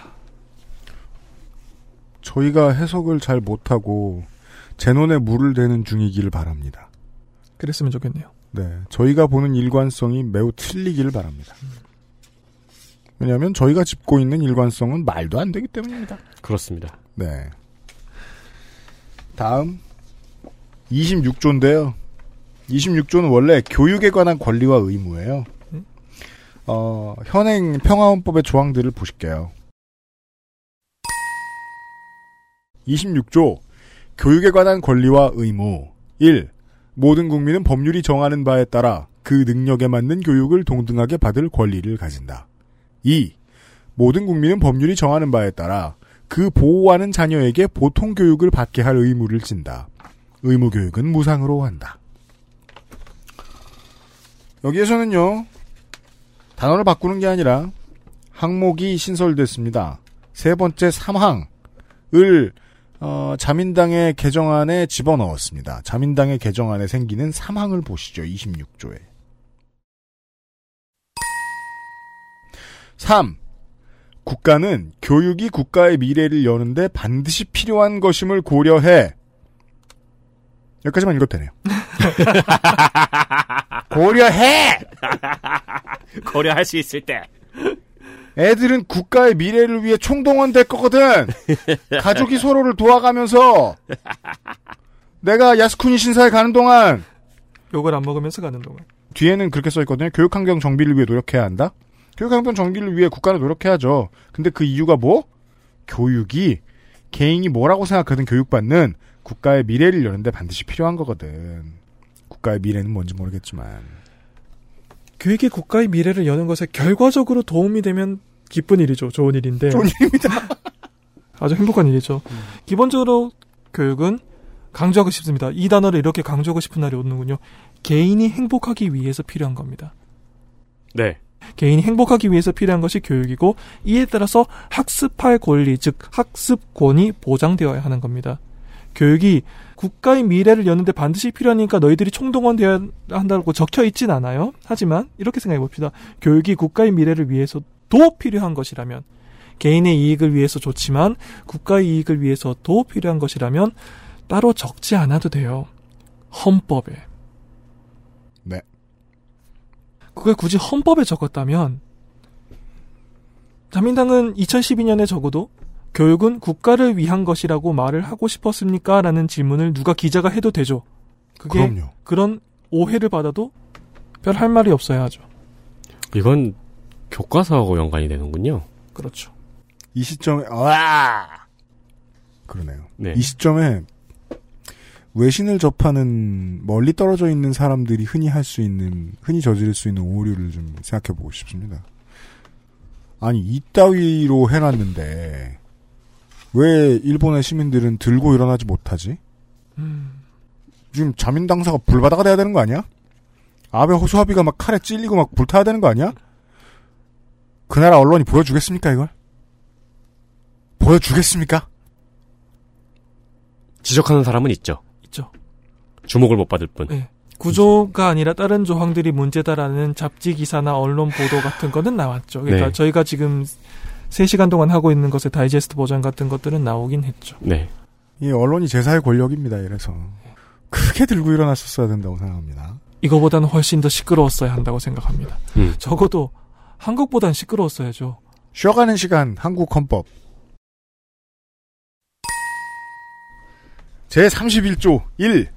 저희가 해석을 잘 못하고 제논에 물을 대는 중이기를 바랍니다. 그랬으면 좋겠네요. 네, 저희가 보는 일관성이 매우 틀리기를 바랍니다. 왜냐하면 저희가 짚고 있는 일관성은 말도 안 되기 때문입니다. 그렇습니다. 네. 다음 26조인데요. 26조는 원래 교육에 관한 권리와 의무예요. 어, 현행 평화헌법의 조항들을 보실게요. 26조 교육에 관한 권리와 의무 1. 모든 국민은 법률이 정하는 바에 따라 그 능력에 맞는 교육을 동등하게 받을 권리를 가진다. 2. 모든 국민은 법률이 정하는 바에 따라 그 보호하는 자녀에게 보통 교육을 받게 할 의무를 진다. 의무 교육은 무상으로 한다. 여기에서는요, 단어를 바꾸는 게 아니라 항목이 신설됐습니다. 세 번째 3항을 어, 자민당의 개정안에 집어넣었습니다. 자민당의 개정안에 생기는 3항을 보시죠. 26조에. 3. 국가는 교육이 국가의 미래를 여는데 반드시 필요한 것임을 고려해. 여기까지만 읽어도 되네요. 고려해! 고려할 수 있을 때. 애들은 국가의 미래를 위해 총동원 될 거거든. 가족이 서로를 도와가면서 내가 야스쿠니 신사에 가는 동안 욕을 안 먹으면서 가는 동안. 뒤에는 그렇게 써 있거든요. 교육 환경 정비를 위해 노력해야 한다. 교육 환경 정비를 위해 국가는 노력해야죠. 근데 그 이유가 뭐? 교육이 개인이 뭐라고 생각하든 교육받는 국가의 미래를 여는데 반드시 필요한 거거든. 국가의 미래는 뭔지 모르겠지만. 교육이 국가의 미래를 여는 것에 결과적으로 도움이 되면 기쁜 일이죠. 좋은 일인데. 좋은 일입니다. 아주 행복한 일이죠. 기본적으로 교육은 강조하고 싶습니다. 이 단어를 이렇게 강조하고 싶은 날이 오는군요. 개인이 행복하기 위해서 필요한 겁니다. 네. 개인이 행복하기 위해서 필요한 것이 교육이고 이에 따라서 학습할 권리, 즉 학습권이 보장되어야 하는 겁니다. 교육이 국가의 미래를 여는데 반드시 필요하니까 너희들이 총동원되어야 한다고 적혀 있진 않아요. 하지만 이렇게 생각해 봅시다. 교육이 국가의 미래를 위해서도 필요한 것이라면 개인의 이익을 위해서 좋지만 국가의 이익을 위해서도 필요한 것이라면 따로 적지 않아도 돼요. 헌법에. 네. 그걸 굳이 헌법에 적었다면 자민당은 2012년에 적어도 교육은 국가를 위한 것이라고 말을 하고 싶었습니까? 라는 질문을 누가 기자가 해도 되죠. 그게 그럼요. 그런 오해를 받아도 별 할 말이 없어야 하죠. 이건 교과서하고 연관이 되는군요. 그렇죠. 이 시점에 와 그러네요. 네. 이 시점에 외신을 접하는 멀리 떨어져 있는 사람들이 흔히 할 수 있는 흔히 저지를 수 있는 오류를 좀 생각해 보고 싶습니다. 아니 이따위로 해놨는데 왜 일본의 시민들은 들고 일어나지 못하지? 지금 자민 당사가 불바다가 돼야 되는 거 아니야? 아베 호수아비가 막 칼에 찔리고 막 불타야 되는 거 아니야? 그 나라 언론이 보여주겠습니까 이걸? 보여주겠습니까? 지적하는 사람은 있죠. 있죠. 주목을 못 받을 뿐. 네. 구조가 아니라 다른 조항들이 문제다라는 잡지 기사나 언론 보도 같은 거는 나왔죠. 그러니까 네. 저희가 지금 3시간 동안 하고 있는 것의 다이제스트 버전 같은 것들은 나오긴 했죠. 네. 이 언론이 제사의 권력입니다. 이래서 크게 들고 일어났었어야 된다고 생각합니다. 이거보다는 훨씬 더 시끄러웠어야 한다고 생각합니다. 음. 적어도 한국보단 시끄러웠어야죠. 쉬어가는 시간 한국 헌법 제31조 1.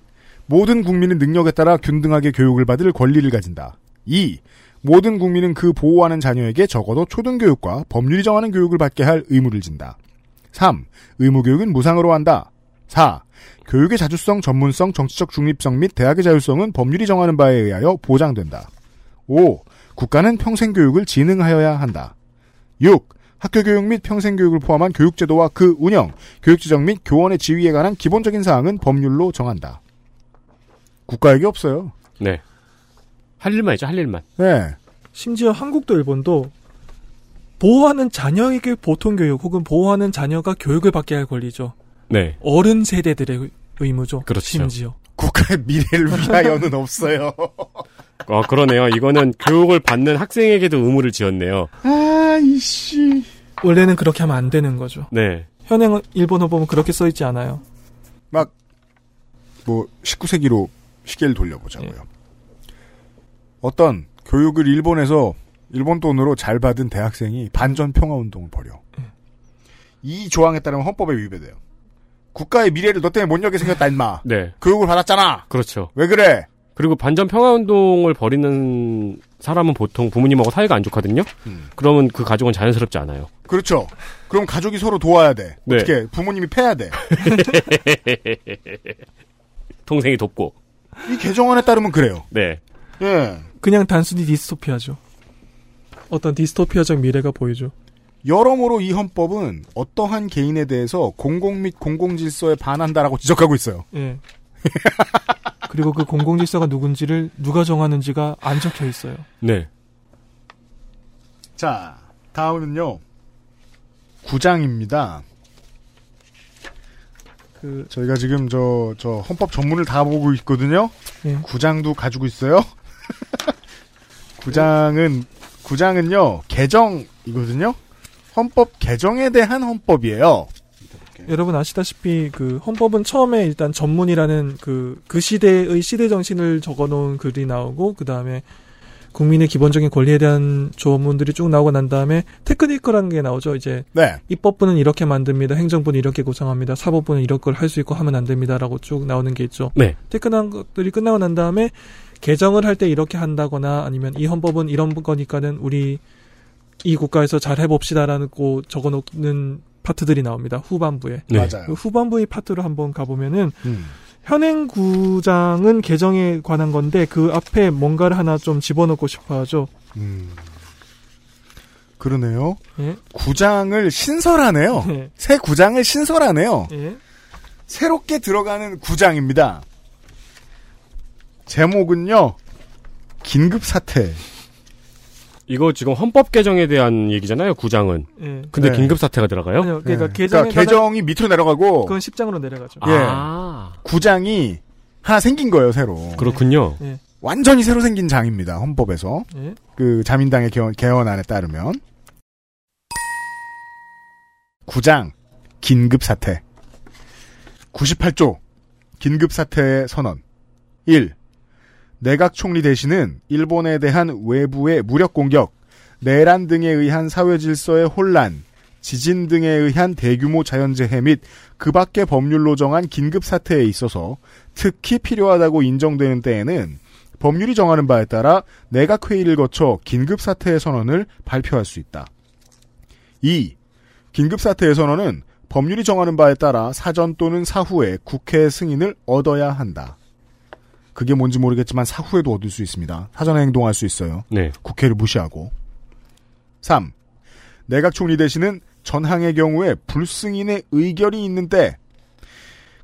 모든 국민은 능력에 따라 균등하게 교육을 받을 권리를 가진다. 2. 모든 국민은 그 보호하는 자녀에게 적어도 초등교육과 법률이 정하는 교육을 받게 할 의무를 진다. 3. 의무교육은 무상으로 한다. 4. 교육의 자주성, 전문성, 정치적 중립성 및 대학의 자율성은 법률이 정하는 바에 의하여 보장된다. 5. 국가는 평생교육을 진흥하여야 한다. 6. 학교교육 및 평생교육을 포함한 교육제도와 그 운영, 교육지정 및 교원의 지위에 관한 기본적인 사항은 법률로 정한다. 국가에게 없어요. 네. 할 일만 있죠, 할 일만. 네. 심지어 한국도 일본도 보호하는 자녀에게 보통 교육 혹은 보호하는 자녀가 교육을 받게 할 권리죠. 네. 어른 세대들의 의무죠. 그렇죠. 심지어. 국가의 미래를 위하여는 없어요. 어, 그러네요. 이거는 교육을 받는 학생에게도 의무를 지었네요. 아 이씨. 원래는 그렇게 하면 안 되는 거죠. 네. 현행 일본어 보면 그렇게 써 있지 않아요. 막, 뭐, 19세기로 시계를 돌려보자고요. 어떤 교육을 일본에서 일본 돈으로 잘 받은 대학생이 반전 평화 운동을 벌여. 이 조항에 따르면 헌법에 위배돼요. 국가의 미래를 너 때문에 못 열게 생겼다, 임마. 네. 교육을 받았잖아. 그렇죠. 왜 그래? 그리고 반전 평화 운동을 벌이는 사람은 보통 부모님하고 사이가 안 좋거든요. 음. 그러면 그 가족은 자연스럽지 않아요. 그렇죠. 그럼 가족이 서로 도와야 돼. 네. 어떻게 부모님이 패야 돼. 동생이 돕고. 이 개정안에 따르면 그래요. 네. 예. 그냥 단순히 디스토피아죠. 어떤 디스토피아적 미래가 보이죠. 여러모로 이 헌법은 어떠한 개인에 대해서 공공 및 공공 질서에 반한다라고 지적하고 있어요. 예. 그리고 그 공공 질서가 누군지를 누가 정하는지가 안 적혀 있어요. 네. 자, 다음은요. 구장입니다. 그 저희가 지금 저, 저 헌법 전문을 다 보고 있거든요. 예. 구장도 가지고 있어요. 구장은, 구장은요, 개정이거든요. 헌법 개정에 대한 헌법이에요. 여러분 아시다시피 그 헌법은 처음에 일단 전문이라는 그, 그 시대의 시대 정신을 적어 놓은 글이 나오고 그 다음에 국민의 기본적인 권리에 대한 조문들이 쭉 나오고 난 다음에 테크니컬한 게 나오죠. 이제 네. 입법부는 이렇게 만듭니다. 행정부는 이렇게 구성합니다. 사법부는 이런 걸 할 수 있고 하면 안 됩니다라고 쭉 나오는 게 있죠. 네. 테크한 것들이 끝나고 난 다음에 개정을 할 때 이렇게 한다거나 아니면 이 헌법은 이런 거니까는 우리 이 국가에서 잘 해봅시다라는 거 적어놓는 파트들이 나옵니다. 후반부에. 네. 맞아요. 그 후반부의 파트로 한번 가보면은 음. 현행 구장은 개정에 관한 건데 그 앞에 뭔가를 하나 좀 집어넣고 싶어하죠. 음. 그러네요. 예. 구장을 신설하네요. 예. 새 구장을 신설하네요. 예. 새롭게 들어가는 구장입니다. 제목은요. 긴급 사태. 이거 지금 헌법 개정에 대한 얘기잖아요, 구장은. 예. 근데 네. 긴급 사태가 들어가요? 아니요, 그러니까 예. 그러니까 개정이 밑으로 내려가고 그건 10장으로 내려가죠. 예. 아. 구장이 하나 생긴 거예요, 새로. 그렇군요. 예. 완전히 새로 생긴 장입니다. 헌법에서. 예. 그 자민당의 개헌, 개헌안에 따르면 구장 긴급 사태 98조 긴급 사태의 선언 1. 내각 총리 대신은 일본에 대한 외부의 무력 공격, 내란 등에 의한 사회 질서의 혼란, 지진 등에 의한 대규모 자연재해 및 그 밖의 법률로 정한 긴급 사태에 있어서 특히 필요하다고 인정되는 때에는 법률이 정하는 바에 따라 내각 회의를 거쳐 긴급 사태의 선언을 발표할 수 있다. 2. 긴급 사태의 선언은 법률이 정하는 바에 따라 사전 또는 사후에 국회 승인을 얻어야 한다. 그게 뭔지 모르겠지만 사후에도 얻을 수 있습니다. 사전에 행동할 수 있어요. 네. 국회를 무시하고. 3. 내각 총리 대신은 전항의 경우에 불승인의 의결이 있는데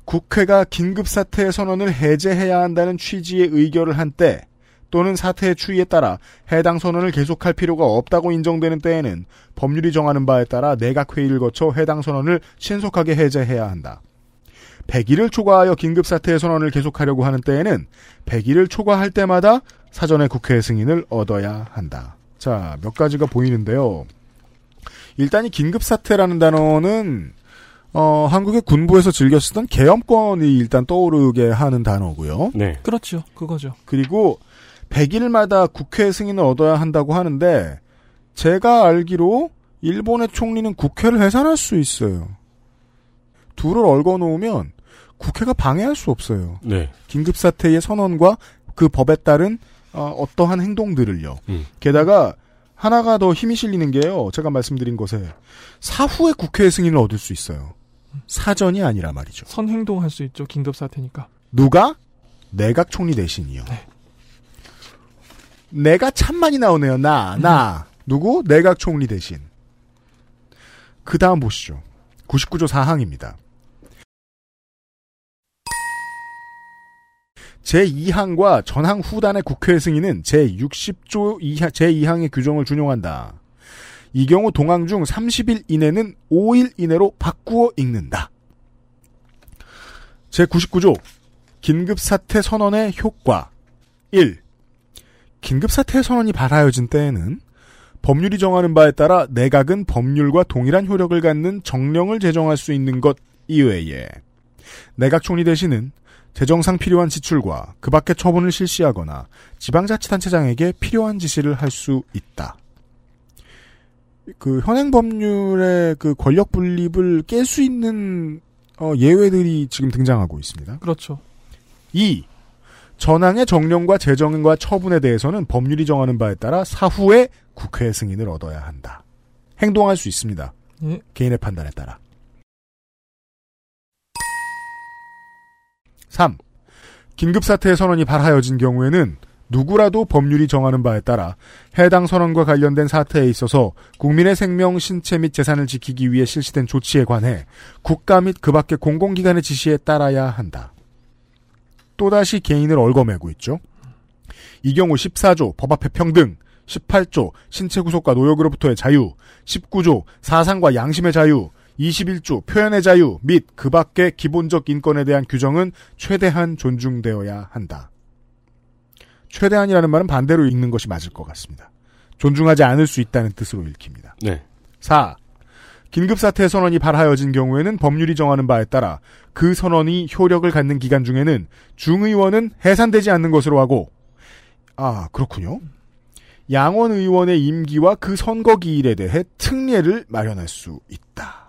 국회가 긴급사태 선언을 해제해야 한다는 취지의 의결을 한 때 또는 사태의 추이에 따라 해당 선언을 계속할 필요가 없다고 인정되는 때에는 법률이 정하는 바에 따라 내각회의를 거쳐 해당 선언을 신속하게 해제해야 한다. 100일을 초과하여 긴급사태의 선언을 계속하려고 하는 때에는 100일을 초과할 때마다 사전에 국회 승인을 얻어야 한다. 자, 몇 가지가 보이는데요. 일단 이 긴급사태라는 단어는 어, 한국의 군부에서 즐겨 쓰던 계엄권이 일단 떠오르게 하는 단어고요. 네. 그렇죠. 그거죠. 그리고 100일마다 국회 승인을 얻어야 한다고 하는데 제가 알기로 일본의 총리는 국회를 해산할 수 있어요. 둘을 얽어 놓으면 국회가 방해할 수 없어요. 네. 긴급사태의 선언과 그 법에 따른 어, 떠한 행동들을요. 음. 게다가 하나가 더 힘이 실리는 게요. 제가 말씀드린 것에 사후에 국회 승인을 얻을 수 있어요. 사전이 아니라 말이죠. 선행동할 수 있죠. 긴급 사태니까. 누가? 내각 총리 대신이요. 내가 참 많이 나오네요. 나, 나. 누구? 내각 총리 대신. 그 다음 보시죠. 99조 4항입니다. 제2항과 전항 후단의 국회 승인은 제60조 이하, 제2항의 규정을 준용한다. 이 경우 동항 중 30일 이내는 5일 이내로 바꾸어 읽는다. 제99조 긴급사태 선언의 효과 1. 긴급사태 선언이 발하여진 때에는 법률이 정하는 바에 따라 내각은 법률과 동일한 효력을 갖는 정령을 제정할 수 있는 것 이외에 내각 총리 대신은 재정상 필요한 지출과 그 밖의 처분을 실시하거나 지방자치단체장에게 필요한 지시를 할 수 있다. 그 현행 법률의 그 권력 분립을 깰 수 있는 어, 예외들이 지금 등장하고 있습니다. 그렇죠. 2. 전항의 정령과 재정과 처분에 대해서는 법률이 정하는 바에 따라 사후에 국회 승인을 얻어야 한다. 행동할 수 있습니다. 예. 개인의 판단에 따라. 3. 긴급사태 선언이 발하여진 경우에는 누구라도 법률이 정하는 바에 따라 해당 선언과 관련된 사태에 있어서 국민의 생명, 신체 및 재산을 지키기 위해 실시된 조치에 관해 국가 및 그 밖의 공공기관의 지시에 따라야 한다. 또다시 개인을 얽어매고 있죠. 이 경우 14조 법 앞의 평등, 18조 신체 구속과 노역으로부터의 자유, 19조 사상과 양심의 자유, 21조 표현의 자유 및 그 밖의 기본적 인권에 대한 규정은 최대한 존중되어야 한다. 최대한이라는 말은 반대로 읽는 것이 맞을 것 같습니다. 존중하지 않을 수 있다는 뜻으로 읽힙니다. 네. 4. 긴급사태 선언이 발하여진 경우에는 법률이 정하는 바에 따라 그 선언이 효력을 갖는 기간 중에는 중의원은 해산되지 않는 것으로 하고 아 그렇군요. 양원 의원의 임기와 그 선거 기일에 대해 특례를 마련할 수 있다.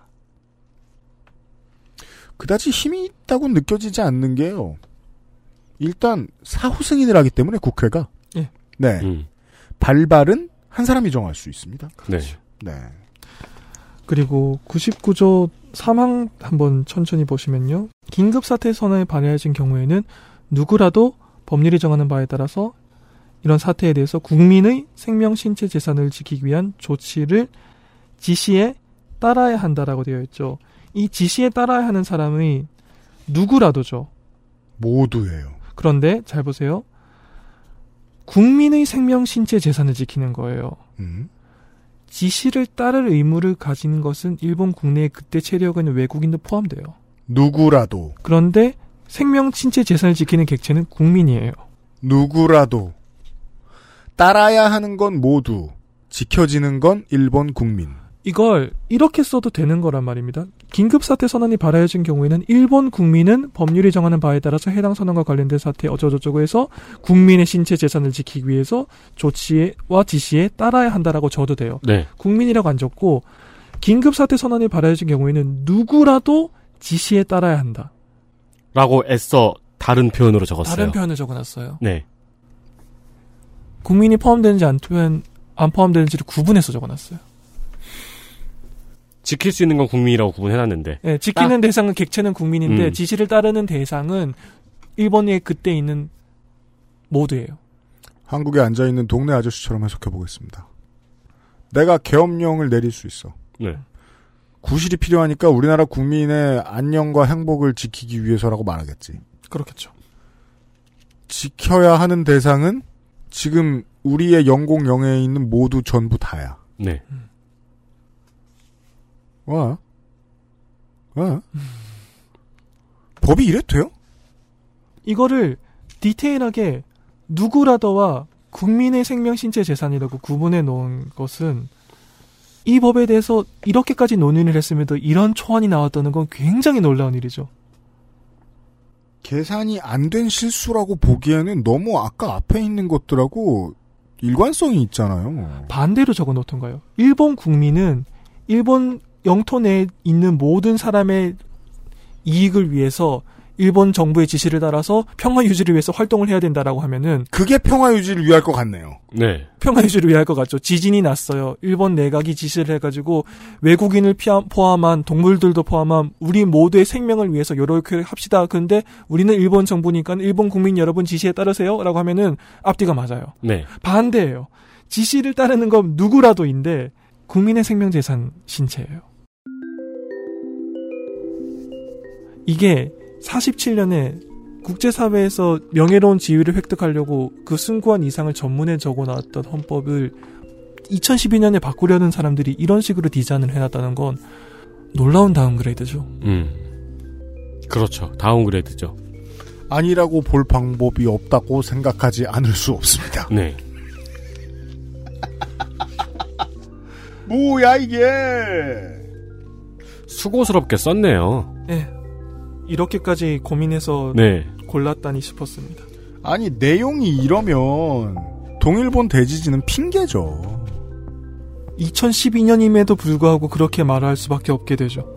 그다지 힘이 있다고 느껴지지 않는 게요. 일단 사후 승인을 하기 때문에 국회가 예. 네 음. 발발은 한 사람이 정할 수 있습니다. 네. 네. 그리고 99조 3항 한번 천천히 보시면요. 긴급사태 선언에 발해진 경우에는 누구라도 법률이 정하는 바에 따라서 이런 사태에 대해서 국민의 생명, 신체, 재산을 지키기 위한 조치를 지시에 따라야 한다라고 되어 있죠. 이 지시에 따라야 하는 사람이 누구라도죠. 모두예요. 그런데 잘 보세요. 국민의 생명, 신체, 재산을 지키는 거예요. 음. 지시를 따를 의무를 가진 것은 일본 국내에 그때 체류하고 있는 외국인도 포함돼요. 누구라도 그런데 생명, 신체, 재산을 지키는 객체는 국민이에요. 누구라도 따라야 하는 건 모두 지켜지는 건 일본 국민. 이걸 이렇게 써도 되는 거란 말입니다. 긴급사태 선언이 발하여진 경우에는 일본 국민은 법률이 정하는 바에 따라서 해당 선언과 관련된 사태에 어쩌고저쩌고 해서 국민의 신체 재산을 지키기 위해서 조치와 지시에 따라야 한다라고 적어도 돼요. 네. 국민이라고 안 적고 긴급사태 선언이 발하여진 경우에는 누구라도 지시에 따라야 한다. 라고 애써 다른 표현으로 적었어요. 다른 표현을 적어놨어요. 네. 국민이 포함되는지 안, 포함, 안 포함되는지를 구분해서 적어놨어요. 지킬 수 있는 건 국민이라고 구분해놨는데. 예, 지키는 딱- 대상은 객체는 국민인데 음. 지시를 따르는 대상은 일본에 그때 있는 모두예요. 한국에 앉아 있는 동네 아저씨처럼 해석해 보겠습니다. 내가 계엄령을 내릴 수 있어. 네. 구실이 필요하니까 우리나라 국민의 안녕과 행복을 지키기 위해서라고 말하겠지. 그렇겠죠. 지켜야 하는 대상은 지금 우리의 영공 영해에 있는 모두 전부 다야. 네. 와. 와. 법이 이래도 돼요? 이거를 디테일하게 누구라더와 국민의 생명 신체 재산이라고 구분해 놓은 것은 이 법에 대해서 이렇게까지 논의를 했음에도 이런 초안이 나왔다는 건 굉장히 놀라운 일이죠. 계산이 안 된 실수라고 보기에는 너무 아까 앞에 있는 것들하고 일관성이 있잖아요. 반대로 적어 놓던가요? 일본 국민은 일본 영토 내에 있는 모든 사람의 이익을 위해서 일본 정부의 지시를 따라서 평화 유지를 위해서 활동을 해야 된다라고 하면은 그게 평화 유지를 위할 것 같네요. 네. 평화 유지를 위할 것 같죠. 지진이 났어요. 일본 내각이 지시를 해가지고 외국인을 포함한 동물들도 포함한 우리 모두의 생명을 위해서 이렇게 합시다. 근데 우리는 일본 정부니까 일본 국민 여러분 지시에 따르세요라고 하면은 앞뒤가 맞아요. 네. 반대예요. 지시를 따르는 건 누구라도인데 국민의 생명 재산 신체예요. 이게 47년에 국제사회에서 명예로운 지위를 획득하려고 그 숭고한 이상을 전문에 적어 놨던 헌법을 2012년에 바꾸려는 사람들이 이런 식으로 디자인을 해놨다는 건 놀라운 다운그레이드죠. 음. 그렇죠. 다운그레이드죠. 아니라고 볼 방법이 없다고 생각하지 않을 수 없습니다. 네. 뭐야 이게? 수고스럽게 썼네요. 예. 이렇게까지 고민해서 네. 골랐다니 싶었습니다. 아니 내용이 이러면 동일본 대지진은 핑계죠. 2012년임에도 불구하고 그렇게 말할 수밖에 없게 되죠.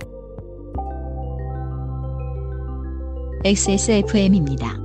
XSFM입니다.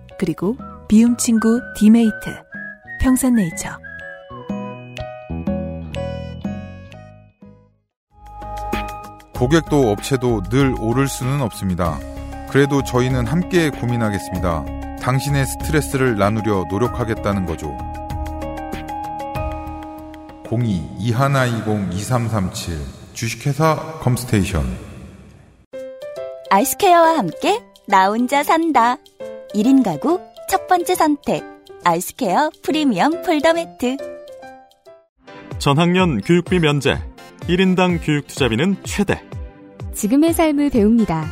그리고 비움 친구 디메이트. 평산네이처. 고객도 업체도 늘 오를 수는 없습니다. 그래도 저희는 함께 고민하겠습니다. 당신의 스트레스를 나누려 노력하겠다는 거죠. 02-2120-2337 주식회사 컴스테이션 아이스케어와 함께 나 혼자 산다. 1인 가구 첫 번째 선택. 아이스케어 프리미엄 폴더 매트. 전학년 교육비 면제. 1인당 교육 투자비는 최대. 지금의 삶을 배웁니다.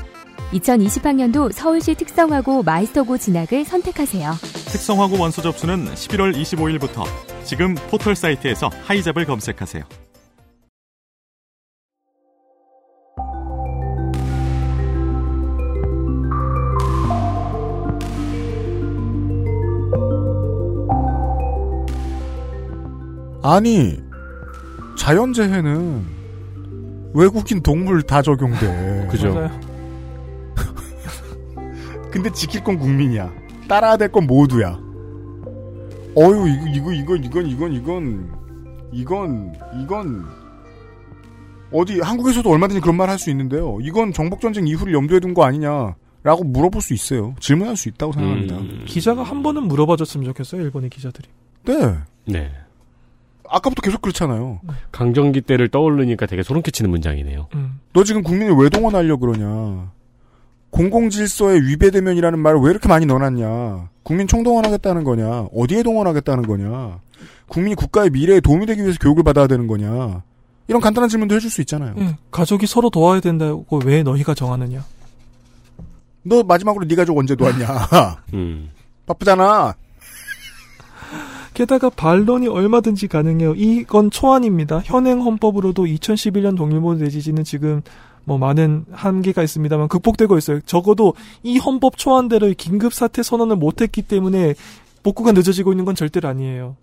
2020학년도 서울시 특성화고 마이스터고 진학을 선택하세요. 특성화고 원서 접수는 11월 25일부터 지금 포털 사이트에서 하이잡을 검색하세요. 아니 자연재해는 외국인 동물 다 적용돼. 그죠. 근데 지킬 건 국민이야. 따라야 될 건 모두야. 어유 이거 이거 이건 이건 이건 이건 이건 이건 어디 한국에서도 얼마든지 그런 말 할 수 있는데요. 이건 정복 전쟁 이후를 염두에 둔 거 아니냐 라고 물어볼 수 있어요. 질문할 수 있다고 생각합니다. 기자가 한 번은 물어봐줬으면 좋겠어요, 일본의 기자들이. 네. 네. 아까부터 계속 그렇잖아요. 강정기 때를 떠올르니까 되게 소름 끼치는 문장이네요. 너 지금 국민을 왜 동원하려 그러냐? 공공질서에 위배대면이라는 말을 왜 이렇게 많이 넣어놨냐? 국민 총동원하겠다는 거냐? 어디에 동원하겠다는 거냐? 국민이 국가의 미래에 도움이 되기 위해서 교육을 받아야 되는 거냐. 이런 간단한 질문도 해줄 수 있잖아요. 예, 가족이 서로 도와야 된다고 왜 너희가 정하느냐? 너 마지막으로 네 가족 언제 도왔냐. 음. 바쁘잖아. 게다가 반론이 얼마든지 가능해요. 이건 초안입니다. 현행 헌법으로도 2011년 동일본 대지진은 지금 뭐 많은 한계가 있습니다만 극복되고 있어요. 적어도 이 헌법 초안대로의 긴급 사태 선언을 못했기 때문에 복구가 늦어지고 있는 건 절대로 아니에요.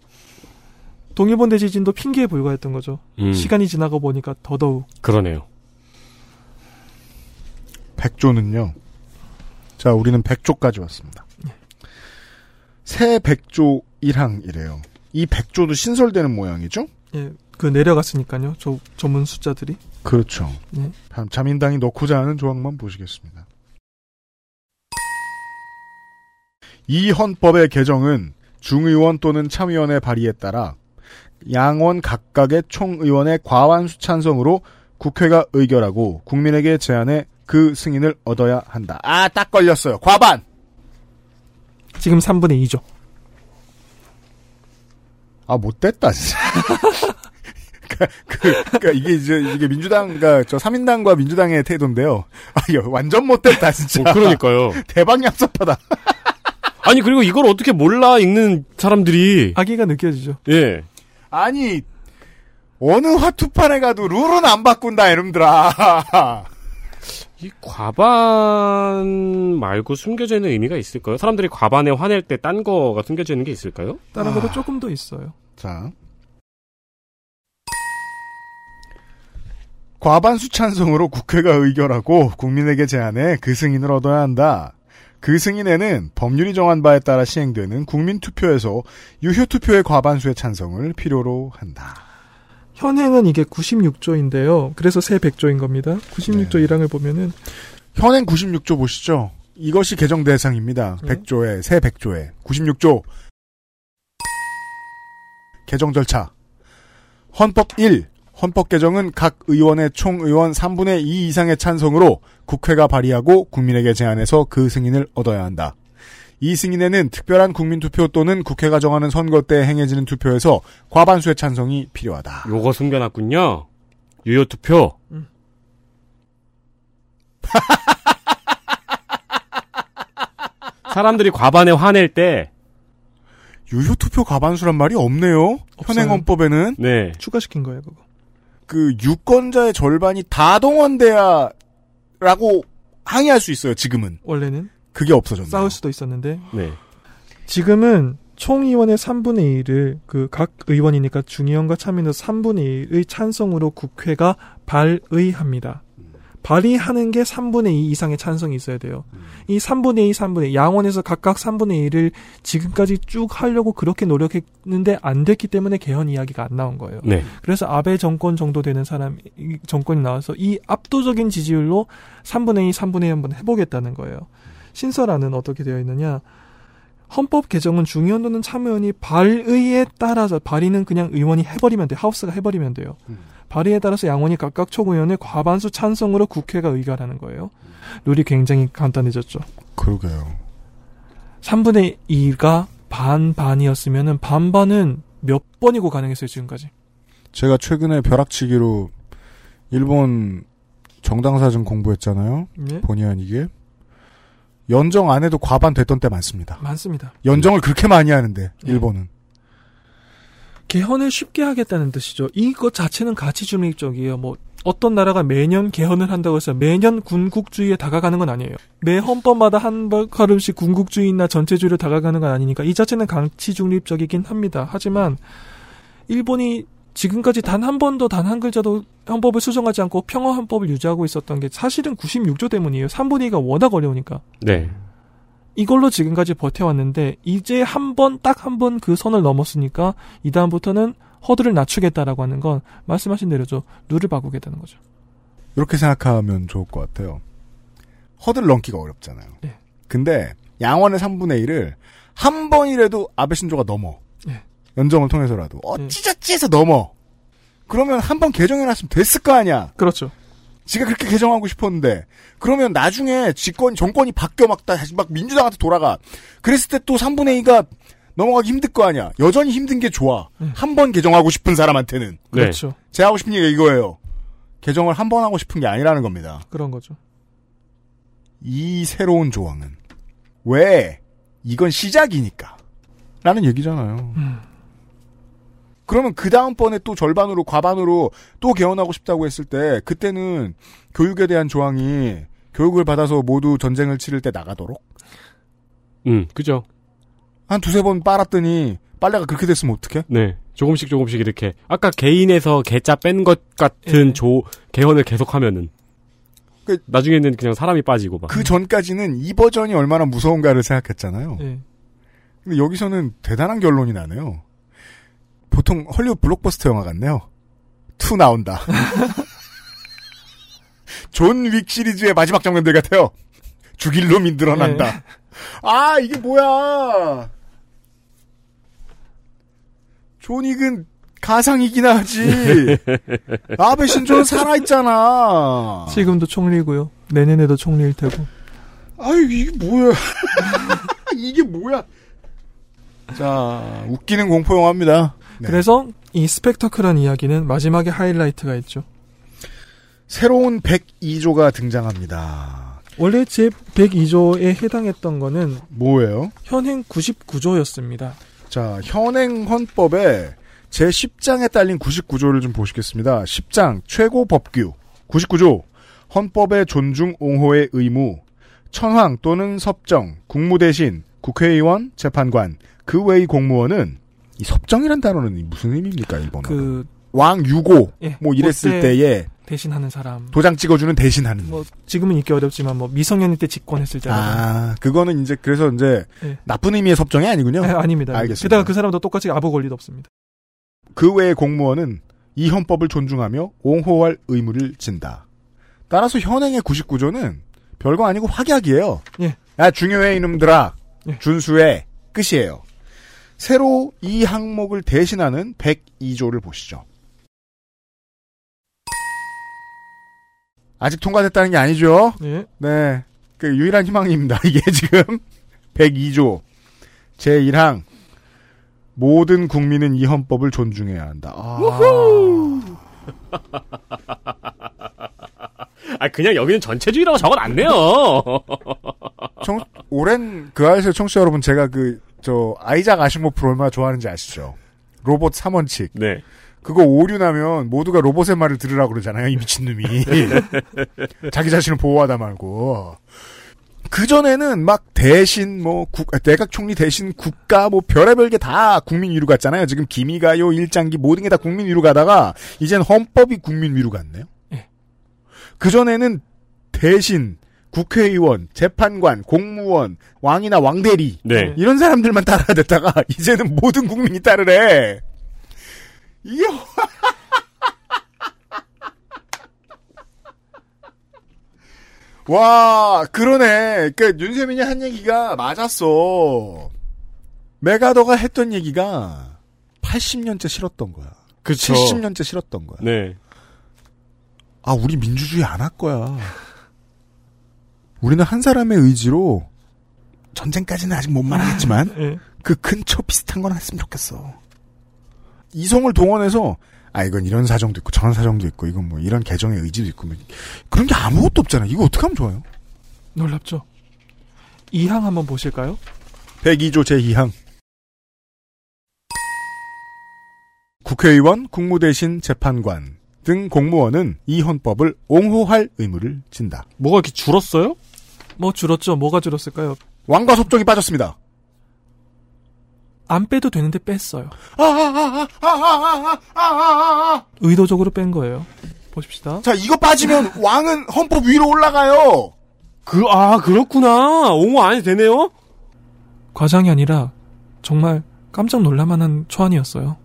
동일본 대지진도 핑계에 불과했던 거죠. 음. 시간이 지나고 보니까 더더욱 그러네요. 백조는요. 자, 우리는 백조까지 왔습니다. 새 백조 1항이래요. 이 백조도 신설되는 모양이죠? 예, 그 내려갔으니까요. 저 전문 숫자들이. 그렇죠. 네. 참, 자민당이 넣고자 하는 조항만 보시겠습니다. 이 헌법의 개정은 중의원 또는 참의원의 발의에 따라 양원 각각의 총의원의 과반수 찬성으로 국회가 의결하고 국민에게 제안해 그 승인을 얻어야 한다. 아, 딱 걸렸어요. 과반! 지금 3분의 2죠. 아, 못됐다, 진짜. 그, 그, 그니까 이게 이제, 이게 민주당 과, 저 3인당과 민주당의 태도인데요. 아, 이거 완전 못됐다, 진짜. 어, 그러니까요. 대박 얍삽하다. 아니 그리고 이걸 어떻게 몰라 읽는 사람들이 악의가 느껴지죠. 예. 아니, 어느 화투판에 가도 룰은 안 바꾼다, 이놈들아. 이 과반 말고 숨겨져 있는 의미가 있을까요? 사람들이 과반에 화낼 때 딴 거가 숨겨져 있는 게 있을까요? 다른 것도 조금 더 있어요. 자. 과반수 찬성으로 국회가 의결하고 국민에게 제안해 그 승인을 얻어야 한다. 그 승인에는 법률이 정한 바에 따라 시행되는 국민투표에서 유효투표의 과반수의 찬성을 필요로 한다. 현행은 이게 96조인데요. 그래서 새 100조인 겁니다. 96조 1항을 보면은 현행 96조 보시죠. 이것이 개정 대상입니다. 100조에, 새 100조에. 96조. 개정 절차. 헌법 1. 헌법 개정은 각 의원의 총 의원 3분의 2 이상의 찬성으로 국회가 발의하고 국민에게 제안해서 그 승인을 얻어야 한다. 이 승인에는 특별한 국민투표 또는 국회가 정하는 선거 때 행해지는 투표에서 과반수의 찬성이 필요하다. 요거 숨겨놨군요. 유효 투표. 사람들이 과반에 화낼 때 유효 투표 과반수란 말이 없네요. 현행 헌법에는. 네. 추가시킨 거예요, 그거. 그 유권자의 절반이 다 동원돼야라고 항의할 수 있어요. 지금은. 원래는 그게 없어졌네요. 싸울 수도 있었는데 네. 지금은 총의원의 3분의 1을 그 각 의원이니까 중의원과 참의원 3분의 1의 찬성으로 국회가 발의합니다. 발의하는 게 3분의 2 이상의 찬성이 있어야 돼요. 이 3분의 2, 3분의 2, 양원에서 각각 3분의 1을 지금까지 쭉 하려고 그렇게 노력했는데 안 됐기 때문에 개헌 이야기가 안 나온 거예요. 네. 그래서 아베 정권 정도 되는 사람, 이 정권이 나와서 이 압도적인 지지율로 3분의 2, 3분의 1 한번 해보겠다는 거예요. 신설안은 어떻게 되어 있느냐. 헌법 개정은 중의원 또는 참의원이 발의에 따라서 발의는 그냥 의원이 해버리면 돼요. 하우스가 해버리면 돼요. 발의에 따라서 양원이 각각 총의원의 과반수 찬성으로 국회가 의결하는 거예요. 룰이 굉장히 간단해졌죠. 그러게요. 3분의 2가 반반이었으면은 반반은 몇 번이고 가능했어요, 지금까지. 제가 최근에 벼락치기로 일본 정당사정 공부했잖아요. 네. 본의 아니게. 연정 안 해도 과반 됐던 때 많습니다. 많습니다. 연정을 그렇게 많이 하는데 일본은. 개헌을 쉽게 하겠다는 뜻이죠. 이것 자체는 가치 중립적이에요. 뭐 어떤 나라가 매년 개헌을 한다고 해서 매년 군국주의에 다가가는 건 아니에요. 매 헌법마다 한 걸음씩 군국주의나 전체주의로 다가가는 건 아니니까 이 자체는 가치 중립적이긴 합니다. 하지만 일본이 지금까지 단 한 번도 단 한 글자도 헌법을 수정하지 않고 평화 헌법을 유지하고 있었던 게 사실은 96조 때문이에요. 3분의 2가 워낙 어려우니까. 네. 이걸로 지금까지 버텨왔는데 이제 한 번 딱 한 번 그 선을 넘었으니까 이 다음부터는 허들을 낮추겠다라고 하는 건 말씀하신 대로죠. 룰을 바꾸겠다는 거죠. 이렇게 생각하면 좋을 것 같아요. 허들 넘기가 어렵잖아요. 네. 근데 양원의 3분의 1을 한 번이라도 아베 신조가 넘어. 네. 연정을 통해서라도 어찌저찌 해서 넘어. 그러면 한 번 개정해놨으면 됐을 거 아니야. 그렇죠. 지가 그렇게 개정하고 싶었는데 그러면 나중에 집권 정권이 바뀌어 막 다시 막 민주당한테 돌아가. 그랬을 때 또 3분의 2가 넘어가기 힘들 거 아니야. 여전히 힘든 게 좋아. 한번 개정하고 싶은 사람한테는. 그렇죠. 제가 하고 싶은 얘기가 이거예요. 개정을 한 번 하고 싶은 게 아니라는 겁니다. 그런 거죠. 이 새로운 조항은 왜 이건 시작이니까 라는 얘기잖아요. 그러면 그 다음번에 또 절반으로 과반으로 또 개헌하고 싶다고 했을 때 그때는 교육에 대한 조항이 교육을 받아서 모두 전쟁을 치를 때 나가도록 음, 그죠. 한 두세 번 빨았더니 빨래가 그렇게 됐으면 어떡해? 네. 조금씩 조금씩 이렇게 아까 개인에서 개자 뺀 것 같은 조 개헌을 계속하면은 나중에는 그냥 사람이 빠지고 막. 그 전까지는 이 버전이 얼마나 무서운가를 생각했잖아요. 예. 근데 여기서는 대단한 결론이 나네요. 보통 헐리우드 블록버스터 영화 같네요. Two 나온다. 존 윅 시리즈의 마지막 장면들 같아요. 죽일 놈이 늘어난다. 아, 이게 뭐야. 존 윅은 가상이긴 하지. 아베 신조는 살아있잖아. 지금도 총리고요. 내년에도 총리일 테고. 아유, 이게 뭐야. 이게 뭐야. 자, 웃기는 공포 영화입니다. 네. 그래서 이 스펙터클한 이야기는 마지막에 하이라이트가 있죠. 새로운 102조가 등장합니다. 원래 제 102조에 해당했던 거는 뭐예요? 현행 99조였습니다. 자, 현행 헌법에 제 10장에 딸린 99조를 좀 보시겠습니다. 10장 최고 법규 99조 헌법의 존중 옹호의 의무 천황 또는 섭정 국무대신 국회의원 재판관 그 외의 공무원은 이 섭정이란 단어는 무슨 의미입니까 일본어? 그왕 유고 예, 뭐 이랬을 때에 대신하는 사람. 도장 찍어주는 대신하는 뭐 지금은 읽기 어렵지만 뭐 미성년일 때 직권했을 때. 아 그거는 이제 그래서 이제 예. 나쁜 의미의 섭정이 아니군요. 아, 아닙니다. 알겠습니다. 게다가 그 사람도 똑같이 아부 권리도 없습니다. 그 외의 공무원은 이 헌법을 존중하며 옹호할 의무를 진다. 따라서 현행의 99조는 별거 아니고 확약이에요. 예. 야 중요해 이놈들아. 예. 준수해. 끝이에요. 새로 이 항목을 대신하는 102조를 보시죠. 아직 통과됐다는 게 아니죠? 예. 네. 그 유일한 희망입니다. 이게 지금 102조 제1항 모든 국민은 이 헌법을 존중해야 한다. 아, 아, 그냥 여기는 전체주의라고 적어놨네요. 청, 오랜 그 아이스 청취자 여러분 제가 그 저 아이작 아시모프 얼마나 좋아하는지 아시죠? 로봇 3원칙. 네. 그거 오류 나면 모두가 로봇의 말을 들으라고 그러잖아요. 이 미친놈이. 자기 자신을 보호하다 말고. 그전에는 막 대신 뭐 국, 아, 내각 총리 대신 국가 뭐 별의별 게 다 국민 위로 갔잖아요. 지금 기미가요 일장기 모든 게 다 국민 위로 가다가 이젠 헌법이 국민 위로 갔네요. 그전에는 대신 국회의원, 재판관, 공무원, 왕이나 왕대리 네. 이런 사람들만 따라야 됐다가 이제는 모든 국민이 따르래. 이게 와 그러네. 그 윤세민이 한 얘기가 맞았어. 메가더가 했던 얘기가 80년째 싫었던 거야. 그쵸. 70년째 싫었던 거야. 네. 아, 우리 민주주의 안 할 거야. 우리는 한 사람의 의지로 전쟁까지는 아직 못 말하겠지만 예. 그 근처 비슷한 건 했으면 좋겠어. 이성을 동원해서 아 이건 이런 사정도 있고 저런 사정도 있고 이건 뭐 이런 개정의 의지도 있고 뭐 그런 게 아무것도 없잖아. 이거 어떻게 하면 좋아요? 놀랍죠. 2항 한번 보실까요? 102조 제2항 국회의원, 국무대신 재판관 등 공무원은 이 헌법을 옹호할 의무를 진다. 뭐가 이렇게 줄었어요? 뭐 줄었죠. 뭐가 줄었을까요? 왕과 섭정이 빠졌습니다. 안 빼도 되는데 뺐어요. 아, 의도적으로 뺀 거예요. 보십시다. 자, 이거 빠지면 왕은 헌법 위로 올라가요. 그, 아, 그렇구나. 옹호 안 해도 되네요? 과장이 아니라 정말 깜짝 놀랄만한 초안이었어요.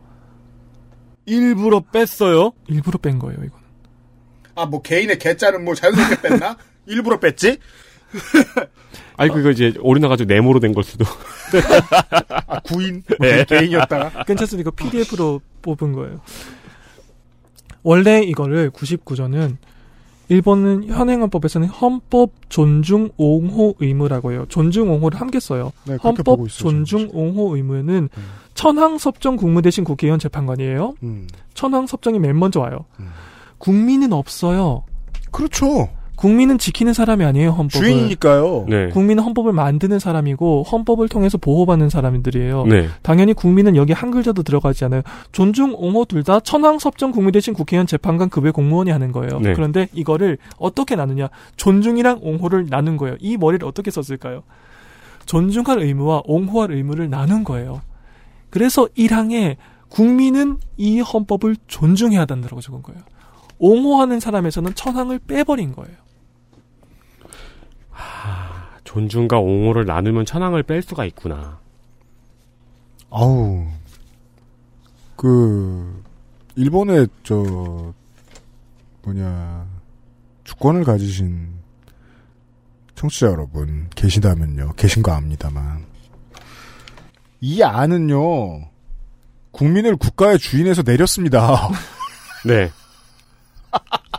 일부러 뺐어요? 일부러 뺀 거예요, 이건. 아, 뭐 개인의 개자는 뭐 자연스럽게 뺐나? 일부러 뺐지? 아니, 그거 이제 오류나가지고 네모로 된 걸 수도. 아, 구인? 네. 개인이었다가? 괜찮습니다. 이거 PDF로 뽑은 거예요. 원래 이거를 99조는 일본은 현행헌법에서는 헌법 존중 옹호 의무라고 해요. 존중 옹호를 함께 써요. 네, 헌법 존중 옹호 의무는 천황 섭정 국무 대신 국회의원 재판관이에요. 음. 천황 섭정이 맨 먼저 와요. 국민은 없어요. 그렇죠. 국민은 지키는 사람이 아니에요, 헌법을. 주인이니까요. 네. 국민은 헌법을 만드는 사람이고 헌법을 통해서 보호받는 사람들이에요. 네. 당연히 국민은 여기 한 글자도 들어가지 않아요. 존중, 옹호 둘 다 천황 섭정 국무 대신 국회의원 재판관 급의 공무원이 하는 거예요. 네. 그런데 이거를 어떻게 나누냐? 존중이랑 옹호를 나눈 거예요. 이 머리를 어떻게 썼을까요? 존중할 의무와 옹호할 의무를 나눈 거예요. 그래서 1항에 국민은 이 헌법을 존중해야 한다고 적은 거예요. 옹호하는 사람에서는 천황을 빼버린 거예요. 존중과 옹호를 나누면 천황을 뺄 수가 있구나. 아우, 그, 일본의, 저, 뭐냐, 주권을 가지신 청취자 여러분 계시다면요. 계신가 압니다만. 이 안은요, 국민을 국가의 주인에서 내렸습니다. 네.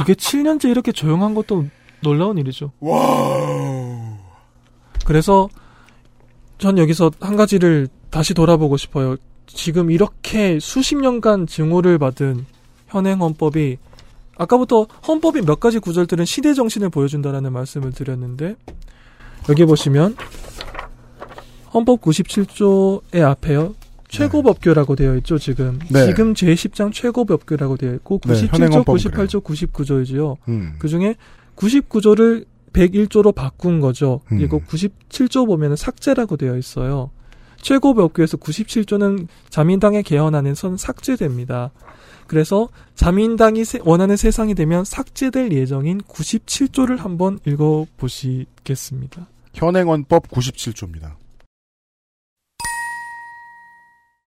그게 7년째 이렇게 조용한 것도 놀라운 일이죠. 그래서 전 여기서 한 가지를 다시 돌아보고 싶어요. 지금 이렇게 수십 년간 증오를 받은 현행 헌법이 아까부터 헌법의 몇 가지 구절들은 시대 정신을 보여준다라는 말씀을 드렸는데 여기 보시면 헌법 97조의 앞에요. 최고법규라고 되어 있죠, 지금. 네. 지금 제10장 최고법규라고 되어 있고, 네, 현행 97조, 헌법은 98조, 99조이지요. 음. 그 중에 99조를 101조로 바꾼 거죠. 음. 그리고 97조 보면은 삭제라고 되어 있어요. 최고법규에서 97조는 자민당의 개헌안에선 삭제됩니다. 그래서 자민당이 세- 원하는 세상이 되면 삭제될 예정인 97조를 한번 읽어보시겠습니다. 현행헌법 97조입니다.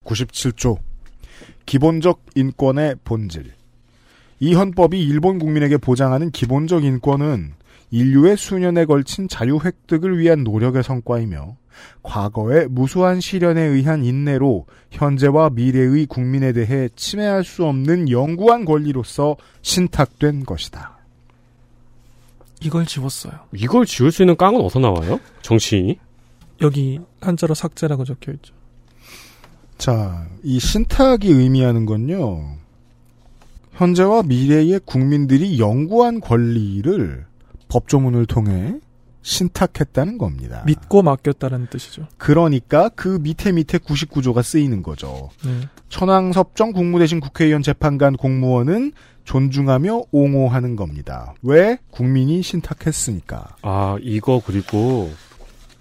97조. 기본적 인권의 본질. 이 헌법이 일본 국민에게 보장하는 기본적 인권은 인류의 수년에 걸친 자유 획득을 위한 노력의 성과이며 과거의 무수한 시련에 의한 인내로 현재와 미래의 국민에 대해 침해할 수 없는 영구한 권리로서 신탁된 것이다. 이걸 지웠어요. 이걸 지울 수 있는 깡은 어디서 나와요? 정치인이? 여기 한자로 삭제라고 적혀 있죠. 자, 이 신탁이 의미하는 건요. 현재와 미래의 국민들이 영구한 권리를 법조문을 통해 신탁했다는 겁니다. 믿고 맡겼다라는 뜻이죠. 그러니까 그 밑에 밑에 99조가 쓰이는 거죠. 네. 천황섭정 국무대신 국회의원 재판관 공무원은 존중하며 옹호하는 겁니다. 왜? 국민이 신탁했으니까. 아, 이거 그리고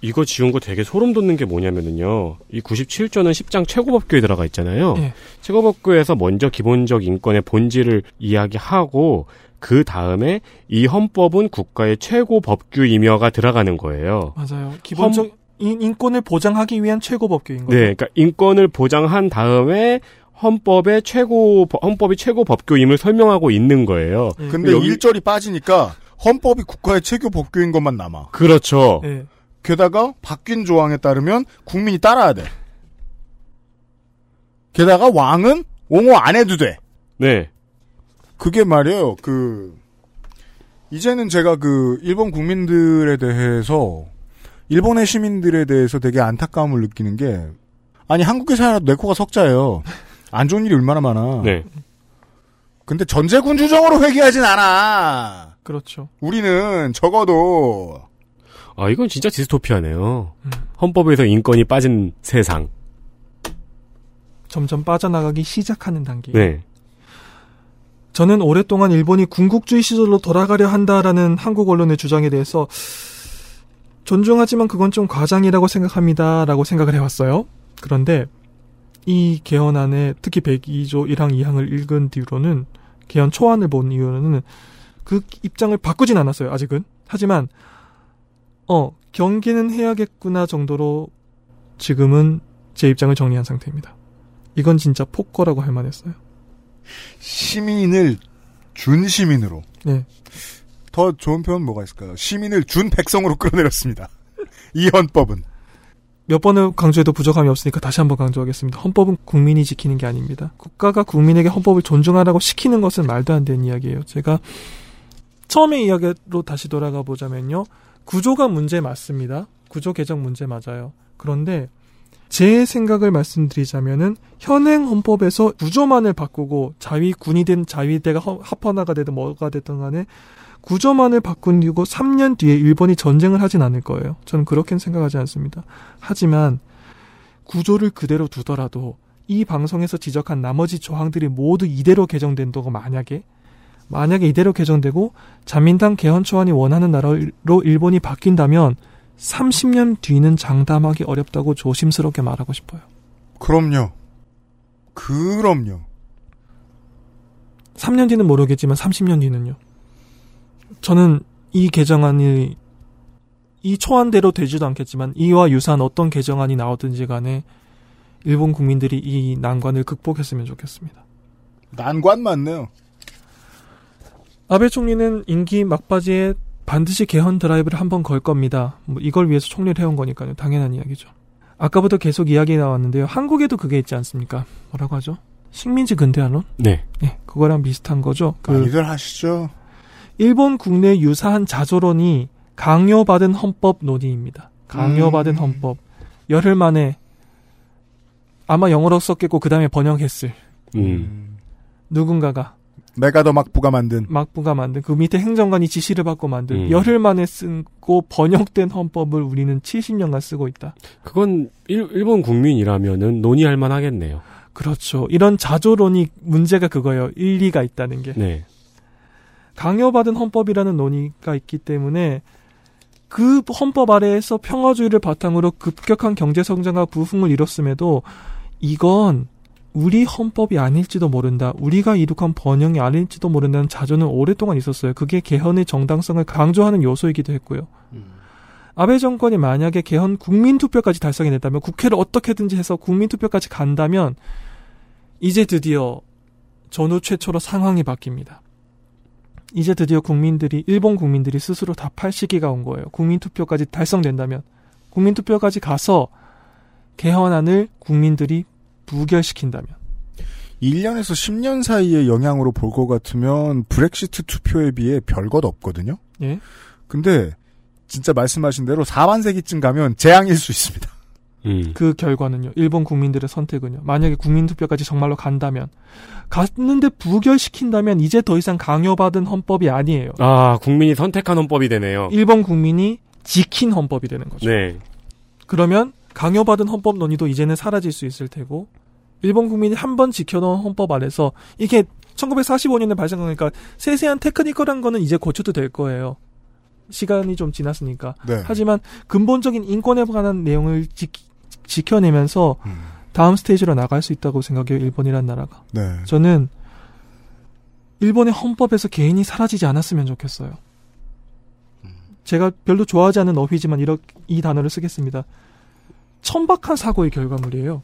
이거 지운 거 되게 소름 돋는 게 뭐냐면은요. 이 97조는 10장 최고법규에 들어가 있잖아요. 예. 최고법규에서 먼저 기본적 인권의 본질을 이야기하고 그 다음에 이 헌법은 국가의 최고 법규이며가 들어가는 거예요. 맞아요. 기본적 인, 인권을 보장하기 위한 최고법규인 거죠. 네, 그러니까 인권을 보장한 다음에 헌법의 최고 헌법이 최고 법규임을 설명하고 있는 거예요. 근데 여기- 일절이 빠지니까 헌법이 국가의 최고 법규인 것만 남아. 그렇죠. 네. 게다가 바뀐 조항에 따르면 국민이 따라야 돼. 게다가 왕은 옹호 안 해도 돼. 네. 그게 말이에요. 그 이제는 제가 그 일본 국민들에 대해서 일본의 시민들에 대해서 되게 안타까움을 느끼는 게 아니 한국에 살아도 내 코가 석자예요. 안 좋은 일이 얼마나 많아. 네. 근데 전제군 주정으로 회귀하진 않아. 그렇죠. 우리는 적어도 아, 이건 진짜 디스토피아네요. 헌법에서 인권이 빠진 세상. 점점 빠져나가기 시작하는 단계. 네. 저는 오랫동안 일본이 군국주의 시절로 돌아가려 한다라는 한국 언론의 주장에 대해서 존중하지만 그건 좀 과장이라고 생각합니다라고 생각을 해왔어요. 그런데 이 개헌안에 특히 102조 1항 2항을 읽은 뒤로는 개헌 초안을 본 이후로는 그 입장을 바꾸진 않았어요. 아직은. 하지만 어 경계는 해야겠구나 정도로 지금은 제 입장을 정리한 상태입니다. 이건 진짜 폭거라고 할 만했어요. 시민을 준 시민으로. 네. 더 좋은 표현 뭐가 있을까요? 시민을 준 백성으로 끌어내렸습니다. 이 헌법은. 몇 번을 강조해도 부족함이 없으니까 다시 한번 강조하겠습니다. 헌법은 국민이 지키는 게 아닙니다. 국가가 국민에게 헌법을 존중하라고 시키는 것은 말도 안 되는 이야기예요. 제가 처음에 이야기로 다시 돌아가 보자면요. 구조가 문제 맞습니다. 구조 개정 문제 맞아요. 그런데 제 생각을 말씀드리자면은 현행 헌법에서 구조만을 바꾸고 자위군이 든 자위대가 허- 합헌화가 되든 뭐가 됐든 간에 구조만을 바꾸고 3년 뒤에 일본이 전쟁을 하진 않을 거예요. 저는 그렇게는 생각하지 않습니다. 하지만 구조를 그대로 두더라도 이 방송에서 지적한 나머지 조항들이 모두 이대로 개정된다고 만약에 만약에 이대로 개정되고 자민당 개헌 초안이 원하는 나라로 일본이 바뀐다면 30년 뒤는 장담하기 어렵다고 조심스럽게 말하고 싶어요. 그럼요. 그럼요. 3년 뒤는 모르겠지만 30년 뒤는요. 저는 이 개정안이 이 초안대로 되지도 않겠지만 이와 유사한 어떤 개정안이 나오든지 간에 일본 국민들이 이 난관을 극복했으면 좋겠습니다. 난관 맞네요. 아베 총리는 임기 막바지에 반드시 개헌 드라이브를 한번 걸 겁니다. 뭐 이걸 위해서 총리를 해온 거니까요. 당연한 이야기죠. 아까부터 계속 이야기 나왔는데요. 한국에도 그게 있지 않습니까? 뭐라고 하죠? 식민지 근대화론? 네. 네, 그거랑 비슷한 거죠. 그 많이들 하시죠. 일본 국내 유사한 자조론이 강요받은 헌법 논의입니다. 강요받은 음. 헌법. 열흘 만에 아마 영어로 썼겠고 그 다음에 번역했을 음. 누군가가 내가 더 막부가 만든 막부가 만든 그 밑에 행정관이 지시를 받고 만든 음. 열흘 만에 쓰고 번역된 헌법을 우리는 70년간 쓰고 있다. 그건 일, 일본 국민이라면은 논의할 만하겠네요. 그렇죠. 이런 자조론이 문제가 그거예요. 일리가 있다는 게. 네. 강요받은 헌법이라는 논의가 있기 때문에 그 헌법 아래에서 평화주의를 바탕으로 급격한 경제 성장과 부흥을 이뤘음에도 이건 우리 헌법이 아닐지도 모른다. 우리가 이룩한 번영이 아닐지도 모른다는 자조는 오랫동안 있었어요. 그게 개헌의 정당성을 강조하는 요소이기도 했고요. 아베 정권이 만약에 개헌 국민투표까지 달성해냈다면 국회를 어떻게든지 해서 국민투표까지 간다면 이제 드디어 전후 최초로 상황이 바뀝니다. 이제 드디어 국민들이 일본 국민들이 스스로 답할 시기가 온 거예요. 국민투표까지 달성된다면 국민투표까지 가서 개헌안을 국민들이 부결시킨다면 1년에서 10년 사이의 영향으로 볼 것 같으면 브렉시트 투표에 비해 별것 없거든요. 예. 근데 진짜 말씀하신 대로 4반세기쯤 가면 재앙일 수 있습니다. 음. 그 결과는요. 일본 국민들의 선택은요. 만약에 국민투표까지 정말로 간다면 갔는데 부결시킨다면 이제 더 이상 강요받은 헌법이 아니에요. 아, 국민이 선택한 헌법이 되네요. 일본 국민이 지킨 헌법이 되는 거죠. 네. 그러면 강요받은 헌법 논의도 이제는 사라질 수 있을 테고 일본 국민이 한 번 지켜놓은 헌법 안에서 이게 1945년에 발생하니까 세세한 테크니컬한 거는 이제 고쳐도 될 거예요. 시간이 좀 지났으니까. 네. 하지만 근본적인 인권에 관한 내용을 지, 지켜내면서 음. 다음 스테이지로 나갈 수 있다고 생각해요. 일본이란 나라가. 네. 저는 일본의 헌법에서 개인이 사라지지 않았으면 좋겠어요. 제가 별로 좋아하지 않는 어휘지만 이렇, 이 단어를 쓰겠습니다. 천박한 사고의 결과물이에요.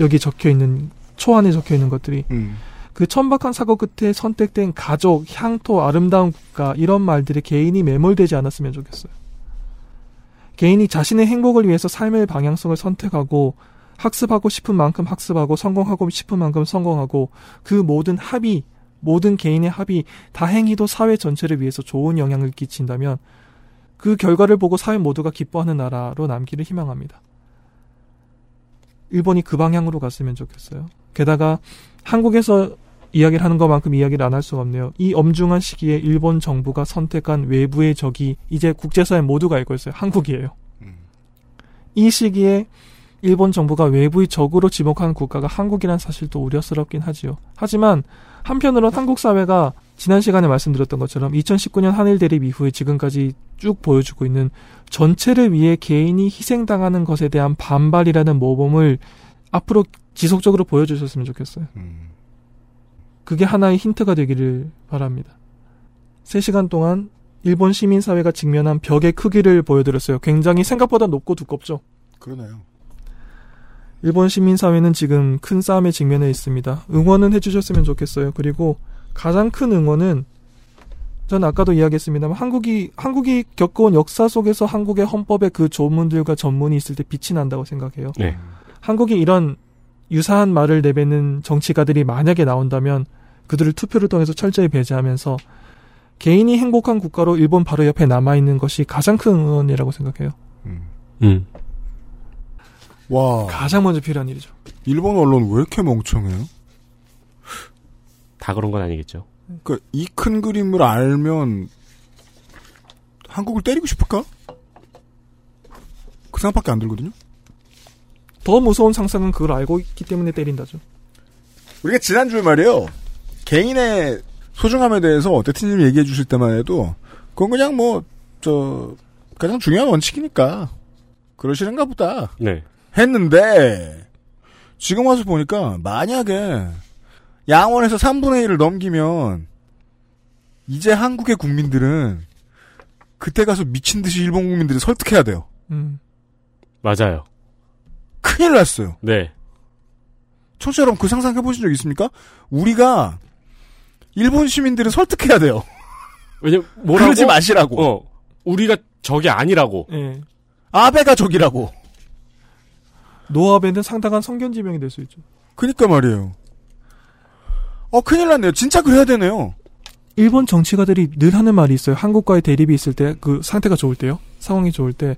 여기 적혀 있는 초안에 적혀 있는 것들이 음. 그 천박한 사고 끝에 선택된 가족, 향토, 아름다운 국가 이런 말들이 개인이 매몰되지 않았으면 좋겠어요. 개인이 자신의 행복을 위해서 삶의 방향성을 선택하고 학습하고 싶은 만큼 학습하고 성공하고 싶은 만큼 성공하고 그 모든 합의, 모든 개인의 합의, 다행히도 사회 전체를 위해서 좋은 영향을 끼친다면 그 결과를 보고 사회 모두가 기뻐하는 나라로 남기를 희망합니다. 일본이 그 방향으로 갔으면 좋겠어요. 게다가 한국에서 이야기를 하는 것만큼 이야기를 안 할 수가 없네요. 이 엄중한 시기에 일본 정부가 선택한 외부의 적이 이제 국제사회 모두가 알고 있어요. 한국이에요. 이 시기에 일본 정부가 외부의 적으로 지목하는 국가가 한국이란 사실도 우려스럽긴 하지요. 하지만 한편으론 한국 사회가 지난 시간에 말씀드렸던 것처럼 2019년 한일 대립 이후에 지금까지 쭉 보여주고 있는 전체를 위해 개인이 희생당하는 것에 대한 반발이라는 모범을 앞으로 지속적으로 보여주셨으면 좋겠어요. 그게 하나의 힌트가 되기를 바랍니다. 3시간 동안 일본 시민사회가 직면한 벽의 크기를 보여드렸어요. 굉장히 생각보다 높고 두껍죠. 그러네요. 일본 시민사회는 지금 큰 싸움에 직면해 있습니다. 응원은 해주셨으면 좋겠어요. 그리고 가장 큰 응원은 저는 아까도 이야기했습니다만 한국이 한국이 겪어온 역사 속에서 한국의 헌법에 그 조문들과 전문이 있을 때 빛이 난다고 생각해요. 네. 한국이 이런 유사한 말을 내뱉는 정치가들이 만약에 나온다면 그들을 투표를 통해서 철저히 배제하면서 개인이 행복한 국가로 일본 바로 옆에 남아 있는 것이 가장 큰 응원이라고 생각해요. 음. 와. 가장 먼저 필요한 일이죠. 일본 언론 왜 이렇게 멍청해요? 다 그런 건 아니겠죠. 그러니까 이 큰 그림을 알면 한국을 때리고 싶을까? 그 생각밖에 안 들거든요. 더 무서운 상상은 그걸 알고 있기 때문에 때린다죠. 우리가 지난주에 말이에요. 개인의 소중함에 대해서 대트님 얘기해 주실 때만 해도 그건 그냥 뭐 저 가장 중요한 원칙이니까 그러시는가 보다 네. 했는데 지금 와서 보니까 만약에 양원에서 3분의 1을 넘기면 이제 한국의 국민들은 그때 가서 미친 듯이 일본 국민들을 설득해야 돼요. 음. 맞아요. 큰일 났어요. 네. 청취자 여러분 그 상상해 보신 적 있습니까? 우리가 일본 시민들을 설득해야 돼요. 왜냐 뭐라고? 그러지 마시라고. 어. 우리가 적이 아니라고. 예. 아베가 적이라고. 노아베는 상당한 성견지명이 될 수 있죠. 그니까 말이에요. 어, 큰일 났네요. 진짜 그래야 되네요. 일본 정치가들이 늘 하는 말이 있어요. 한국과의 대립이 있을 때, 그 상태가 좋을 때요. 상황이 좋을 때,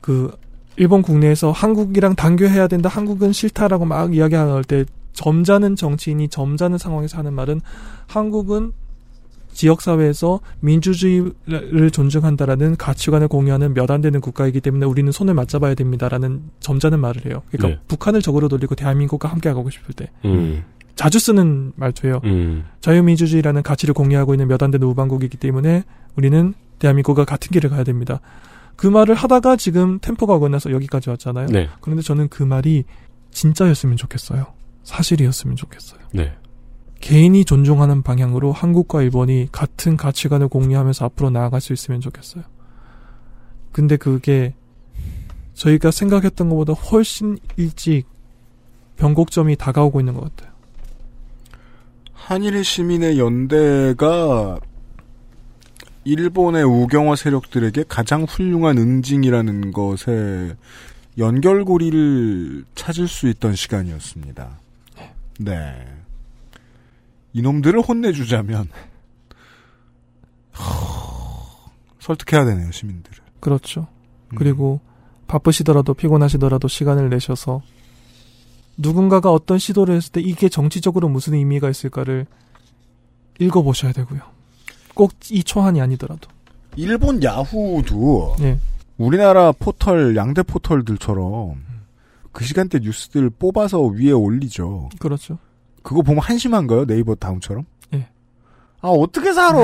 그, 일본 국내에서 한국이랑 단교해야 된다, 한국은 싫다라고 막 이야기할 때, 점잖은 정치인이 점잖은 상황에서 하는 말은, 한국은 지역사회에서 민주주의를 존중한다라는 가치관을 공유하는 몇 안 되는 국가이기 때문에 우리는 손을 맞잡아야 됩니다라는 점잖은 말을 해요. 그러니까 네. 북한을 적으로 돌리고 대한민국과 함께 하고 싶을 때. 음. 자주 쓰는 말투예요. 음. 자유민주주의라는 가치를 공유하고 있는 몇 안 되는 우방국이기 때문에 우리는 대한민국과 같은 길을 가야 됩니다. 그 말을 하다가 지금 템포가 건너서 여기까지 왔잖아요. 네. 그런데 저는 그 말이 진짜였으면 좋겠어요. 사실이었으면 좋겠어요. 네. 개인이 존중하는 방향으로 한국과 일본이 같은 가치관을 공유하면서 앞으로 나아갈 수 있으면 좋겠어요. 근데 그게 저희가 생각했던 것보다 훨씬 일찍 변곡점이 다가오고 있는 것 같아요. 한일 시민의 연대가 일본의 우경화 세력들에게 가장 훌륭한 응징이라는 것에 연결고리를 찾을 수 있던 시간이었습니다. 네. 이놈들을 혼내주자면 허, 설득해야 되네요 시민들을. 그렇죠. 그리고 바쁘시더라도 피곤하시더라도 시간을 내셔서 누군가가 어떤 시도를 했을 때 이게 정치적으로 무슨 의미가 있을까를 읽어보셔야 되고요. 꼭 이 초한이 아니더라도. 일본 야후도 예. 우리나라 포털 양대 포털들처럼 그 시간대 뉴스들 뽑아서 위에 올리죠. 그렇죠. 그거 보면 한심한가요? 네이버 다음처럼? 예. 아 어떻게 살아?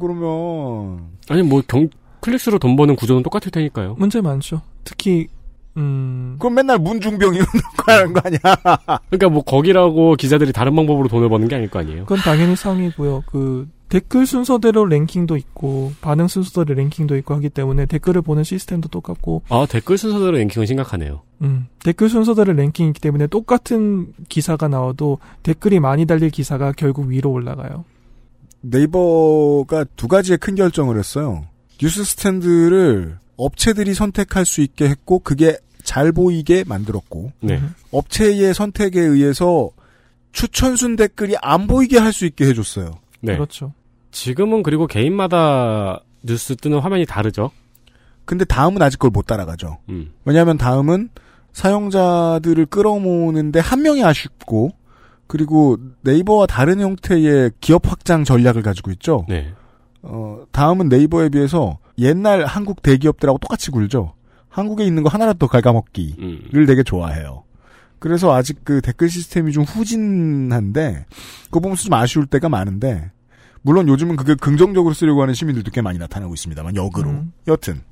그러면 아니 뭐 경, 클릭수로 돈 버는 구조는 똑같을 테니까요. 문제 많죠. 특히 음 그럼 맨날 문중병 이런 거 하는 거 아니야? 그러니까 뭐 거기라고 기자들이 다른 방법으로 돈을 버는 게 아닐 거 아니에요. 그건 당연히 상이고요. 그 댓글 순서대로 랭킹도 있고 반응 순서대로 랭킹도 있고 하기 때문에 댓글을 보는 시스템도 똑같고 아 댓글 순서대로 랭킹은 심각하네요. 음, 댓글 순서대로 랭킹이 있기 때문에 똑같은 기사가 나와도 댓글이 많이 달릴 기사가 결국 위로 올라가요. 네이버가 두 가지의 큰 결정을 했어요. 뉴스 스탠드를 업체들이 선택할 수 있게 했고 그게 잘 보이게 만들었고 네. 업체의 선택에 의해서 추천순 댓글이 안 보이게 할 수 있게 해줬어요. 네. 그렇죠. 지금은 그리고 개인마다 뉴스 뜨는 화면이 다르죠. 근데 다음은 아직 그걸 못 따라가죠. 음. 왜냐하면 다음은 사용자들을 끌어모으는데 한 명이 아쉽고 그리고 네이버와 다른 형태의 기업 확장 전략을 가지고 있죠. 네. 어, 다음은 네이버에 비해서 옛날 한국 대기업들하고 똑같이 굴죠. 한국에 있는 거 하나라도 더 갉아먹기를 음. 되게 좋아해요. 그래서 아직 그 댓글 시스템이 좀 후진한데 그거 보면서 좀 아쉬울 때가 많은데 물론 요즘은 그게 긍정적으로 쓰려고 하는 시민들도 꽤 많이 나타나고 있습니다만 역으로 음. 여튼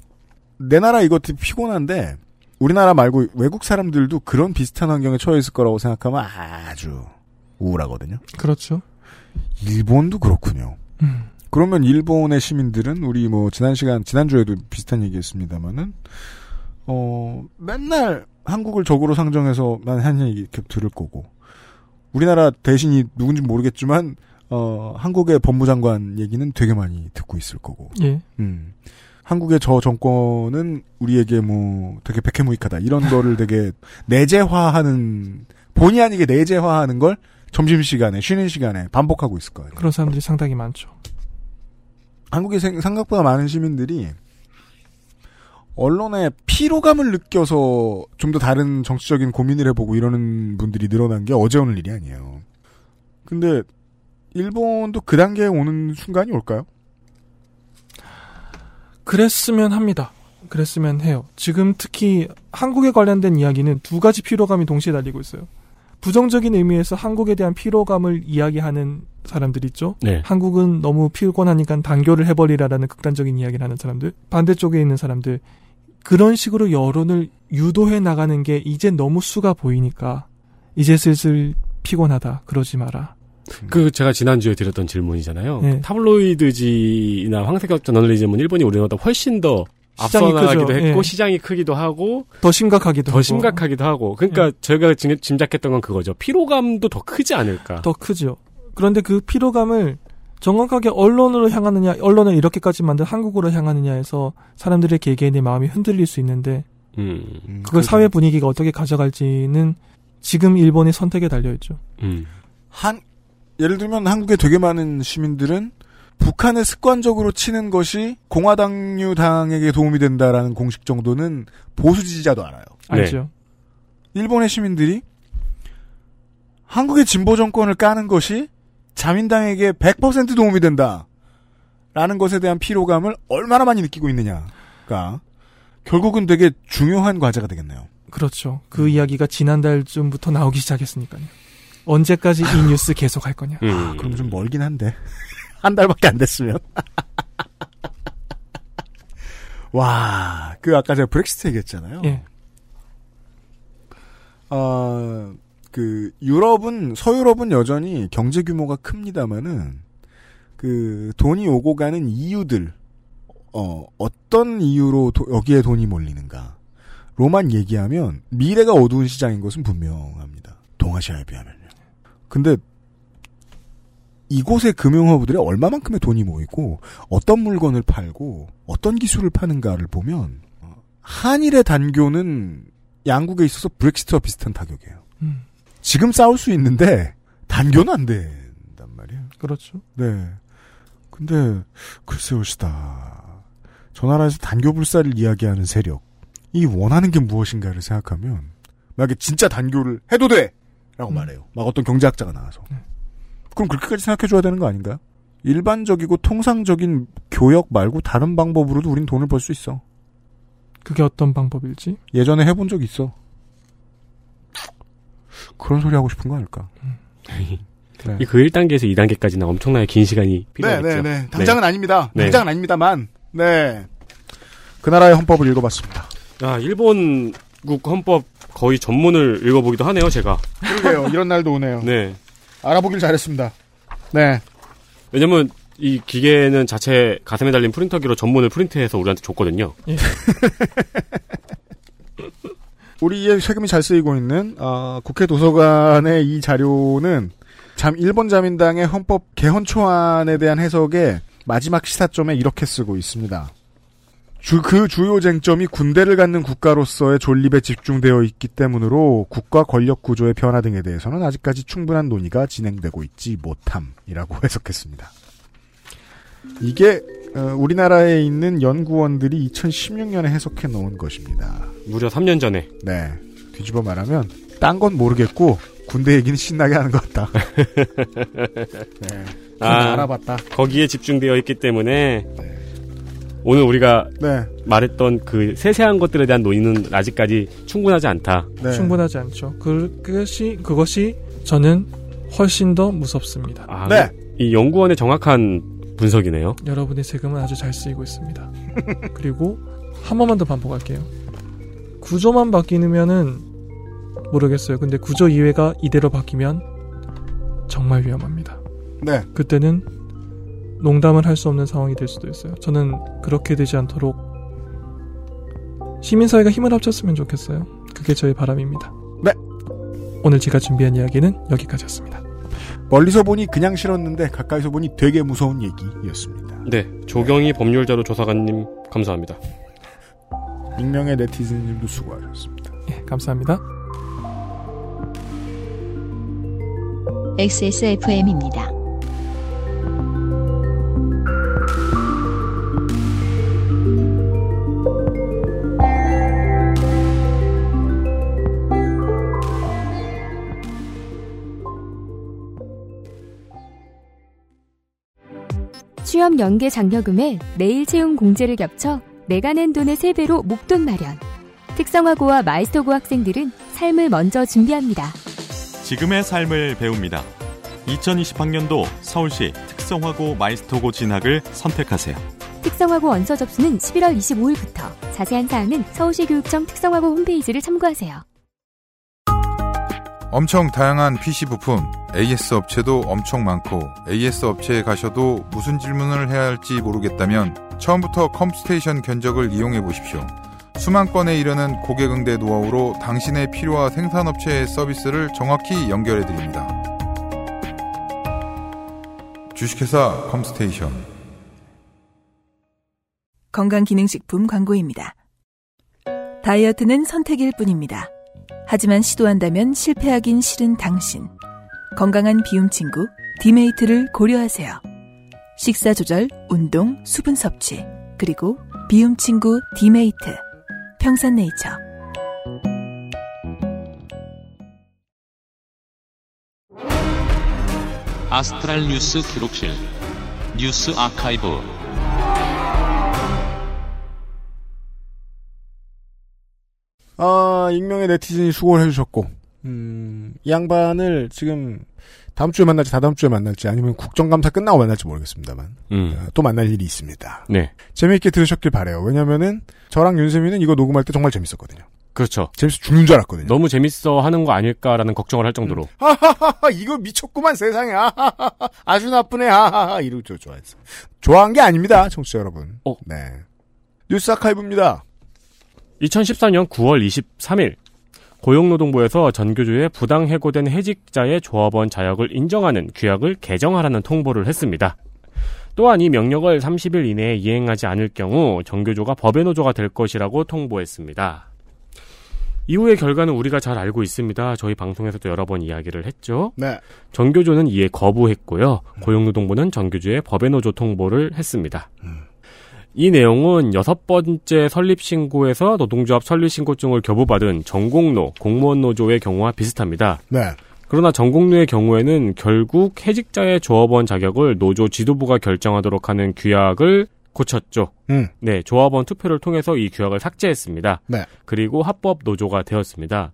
내 나라 이거 되게 피곤한데 우리나라 말고 외국 사람들도 그런 비슷한 환경에 처해 있을 거라고 생각하면 아주 우울하거든요. 그렇죠. 일본도 그렇군요. 음. 그러면 일본의 시민들은 우리 뭐 지난 시간 지난주에도 비슷한 얘기했습니다만은 어 맨날 한국을 적으로 상정해서만 한 얘기 이렇게 들을 거고 우리나라 대신이 누군지 모르겠지만 어, 한국의 법무장관 얘기는 되게 많이 듣고 있을 거고. 예. 음. 한국의 저 정권은 우리에게 뭐 되게 백해무익하다 이런 거를 되게 내재화하는 본의 아니게 내재화하는 걸 점심 시간에 쉬는 시간에 반복하고 있을 거예요. 그런 사람들이 상당히 많죠. 한국의 생- 생각보다 많은 시민들이 언론에 피로감을 느껴서 좀 더 다른 정치적인 고민을 해보고 이러는 분들이 늘어난 게 어제 오늘 일이 아니에요. 근데 일본도 그 단계에 오는 순간이 올까요? 그랬으면 합니다. 그랬으면 해요. 지금 특히 한국에 관련된 이야기는 두 가지 피로감이 동시에 달리고 있어요. 부정적인 의미에서 한국에 대한 피로감을 이야기하는 사람들 있죠. 네. 한국은 너무 피곤하니까 단교를 해버리라라는 극단적인 이야기를 하는 사람들. 반대쪽에 있는 사람들. 그런 식으로 여론을 유도해 나가는 게 이제 너무 수가 보이니까 이제 슬슬 피곤하다. 그러지 마라. 그 제가 지난주에 드렸던 질문이잖아요. 네. 타블로이드지나 황색적 저널리즘은 일본이 우리나라보다 훨씬 더 앞서 시장이 나가기도 크죠. 했고 예. 시장이 크기도 하고 더 심각하기도 더 하고. 심각하기도 하고 그러니까 제가 지- 짐작했던 건 그거죠. 피로감도 더 크지 않을까. 더 크죠. 그런데 그 피로감을 정확하게 언론으로 향하느냐, 언론을 이렇게까지 만든 한국으로 향하느냐에서 사람들의 개개인의 마음이 흔들릴 수 있는데 음. 그걸 사회 분위기가 어떻게 가져갈지는 지금 일본의 선택에 달려 있죠. 음. 한 예를 들면 한국의 되게 많은 시민들은 북한을 습관적으로 치는 것이 공화당류 당에게 도움이 된다라는 공식 정도는 보수 지지자도 알아요. 알죠. 일본의 시민들이 한국의 진보 정권을 까는 것이 자민당에게 100% 도움이 된다. 라는 것에 대한 피로감을 얼마나 많이 느끼고 있느냐가 결국은 되게 중요한 과제가 되겠네요. 그렇죠. 그 이야기가 지난달쯤부터 나오기 시작했으니까요. 언제까지 이 뉴스 계속 할 거냐. 음. 아, 그럼 좀 멀긴 한데. 한 달밖에 안 됐으면. 와, 그 아까 제가 브렉시트 얘기했잖아요. 예. 어, 그 유럽은 서유럽은 여전히 경제 규모가 큽니다만은 그 돈이 오고 가는 이유들 어 어떤 이유로 도- 여기에 돈이 몰리는가 로만 얘기하면 미래가 어두운 시장인 것은 분명합니다. 동아시아에 비하면요. 근데 이곳의 금융허브들이 얼마만큼의 돈이 모이고 어떤 물건을 팔고 어떤 기술을 파는가를 보면 어, 한일의 단교는 양국에 있어서 브렉시트와 비슷한 타격이에요. 음. 지금 싸울 수 있는데 단교는 안 된단 말이에요. 그렇죠. 네. 근데 글쎄요 시다. 저 나라에서 단교 불사를 이야기하는 세력 이 원하는 게 무엇인가를 생각하면 만약에 진짜 단교를 해도 돼! 라고 말해요. 막 어떤 경제학자가 나와서. 그럼 그렇게까지 생각해줘야 되는 거 아닌가요? 일반적이고 통상적인 교역 말고 다른 방법으로도 우린 돈을 벌 수 있어. 그게 어떤 방법일지? 예전에 해본 적 있어. 그런 소리 하고 싶은 거 아닐까? 네. 이그 1단계에서 2단계까지는 엄청나게 긴 시간이 필요하겠죠. 네, 네, 네. 당장은 아닙니다. 네. 당장은 아닙니다만. 네. 그 나라의 헌법을 읽어봤습니다. 야, 일본국 헌법 거의 전문을 읽어보기도 하네요, 제가. 그러게요. 이런 날도 오네요. 네. 알아보길 잘했습니다. 네. 왜냐면 이 기계는 자체 가슴에 달린 프린터기로 전문을 프린트해서 우리한테 줬거든요. 우리의 세금이 잘 쓰이고 있는 어, 국회 도서관의 이 자료는 잠 일본 자민당의 헌법 개헌 초안에 대한 해석의 마지막 시사점에 이렇게 쓰고 있습니다. 주, 그 주요 쟁점이 군대를 갖는 국가로서의 존립에 집중되어 있기 때문으로 국가 권력 구조의 변화 등에 대해서는 아직까지 충분한 논의가 진행되고 있지 못함이라고 해석했습니다. 이게 어, 우리나라에 있는 연구원들이 2016년에 해석해 놓은 것입니다. 무려 3년 전에. 네. 뒤집어 말하면 딴 건 모르겠고 군대 얘기는 신나게 하는 것 같다. 네. 아, 알아봤다. 거기에 집중되어 있기 때문에 오늘 우리가 네. 말했던 그 세세한 것들에 대한 논의는 아직까지 충분하지 않다. 네. 충분하지 않죠. 그, 그것이, 그것이 저는 훨씬 더 무섭습니다. 아, 네. 이 연구원의 정확한 분석이네요. 여러분의 세금은 아주 잘 쓰이고 있습니다. 그리고 한 번만 더 반복할게요. 구조만 바뀌면은 모르겠어요. 근데 구조 이외가 이대로 바뀌면 정말 위험합니다. 네. 그때는 농담을 할 수 없는 상황이 될 수도 있어요. 저는 그렇게 되지 않도록 시민사회가 힘을 합쳤으면 좋겠어요. 그게 저의 바람입니다. 네. 오늘 제가 준비한 이야기는 여기까지였습니다. 멀리서 보니 그냥 싫었는데 가까이서 보니 되게 무서운 얘기였습니다. 네, 조경희 법률자료 조사관님 감사합니다. 익명의 네티즌님도 수고하셨습니다. 예, 감사합니다. XSFM입니다. 취업 연계 장려금에 내일 채용 공제를 겹쳐 내가 낸 돈의 3배로 목돈 마련. 특성화고와 마이스터고 학생들은 삶을 먼저 준비합니다. 지금의 삶을 배웁니다. 2020학년도 서울시 특성화고 마이스터고 진학을 선택하세요. 특성화고 원서 접수는 11월 25일부터. 자세한 사항은 서울시 교육청 특성화고 홈페이지를 참고하세요. 엄청 다양한 PC 부품, AS 업체도 엄청 많고 AS 업체에 가셔도 무슨 질문을 해야 할지 모르겠다면 처음부터 컴스테이션 견적을 이용해 보십시오. 수만 건에 이르는 고객 응대 노하우로 당신의 필요와 생산업체의 서비스를 정확히 연결해 드립니다. 주식회사 컴스테이션 건강기능식품 광고입니다. 다이어트는 선택일 뿐입니다. 하지만 시도한다면 실패하긴 싫은 당신. 건강한 비움 친구 디메이트를 고려하세요. 식사 조절, 운동, 수분 섭취, 그리고 비움 친구 디메이트. 평산네이처. 아스트랄 뉴스 기록실 뉴스 아카이브 아, 익명의 네티즌이 수고를 해주셨고, 음, 이 양반을 지금 다음 주에 만날지 다다음 주에 만날지 아니면 국정감사 끝나고 만날지 모르겠습니다만, 음. 어, 또 만날 일이 있습니다. 네. 재미있게 들으셨길 바래요. 왜냐면은 저랑 윤세민은 이거 녹음할 때 정말 재밌었거든요. 그렇죠. 재밌어 죽는 줄 알았거든요. 너무 재밌어 하는 거 아닐까라는 걱정을 할 정도로. 하하하하 이거 미쳤구만 세상에 하하하 아주 나쁘네 하하하 이러고 저 좋아했어. 좋아한 게 아닙니다, 청취자 여러분. 어. 네. 뉴스 아카이브입니다. 2014년 9월 23일 고용노동부에서 전교조의 부당 해고된 해직자의 조합원 자격을 인정하는 규약을 개정하라는 통보를 했습니다. 또한 이 명령을 30일 이내에 이행하지 않을 경우 정교조가 법의 노조가 될 것이라고 통보했습니다. 이후의 결과는 우리가 잘 알고 있습니다. 저희 방송에서도 여러 번 이야기를 했죠. 네. 정교조는 이에 거부했고요. 고용노동부는 정교조의 법의 노조 통보를 했습니다. 이 내용은 여섯 번째 설립신고에서 노동조합 설립신고증을 교부받은 전공노, 공무원 노조의 경우와 비슷합니다. 네. 그러나 전공노의 경우에는 결국 해직자의 조합원 자격을 노조 지도부가 결정하도록 하는 규약을 고쳤죠. 음. 네, 조합원 투표를 통해서 이 규약을 삭제했습니다. 네. 그리고 합법 노조가 되었습니다.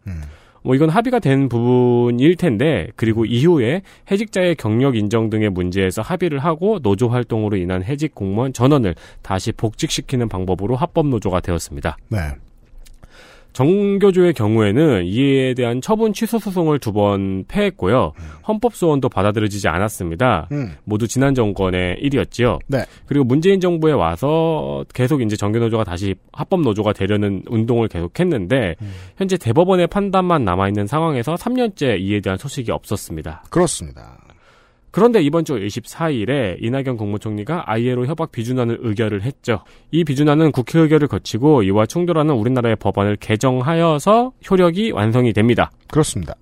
뭐 이건 합의가 된 부분일 텐데 그리고 이후에 해직자의 경력 인정 등의 문제에서 합의를 하고 노조 활동으로 인한 해직 공무원 전원을 다시 복직시키는 방법으로 합법 노조가 되었습니다. 네. 정교조의 경우에는 이에 대한 처분 취소 소송을 두 번 패했고요. 헌법 소원도 받아들여지지 않았습니다. 음. 모두 지난 정권의 일이었지요. 네. 그리고 문재인 정부에 와서 계속 이제 정교노조가 다시 합법 노조가 되려는 운동을 계속했는데 현재 대법원의 판단만 남아 있는 상황에서 3년째 이에 대한 소식이 없었습니다. 그렇습니다. 그런데 이번 주 24일에 이낙연 국무총리가 ILO 협약 비준안을 의결을 했죠. 이 비준안은 국회 의결을 거치고 이와 충돌하는 우리나라의 법안을 개정하여서 효력이 완성이 됩니다. 그렇습니다.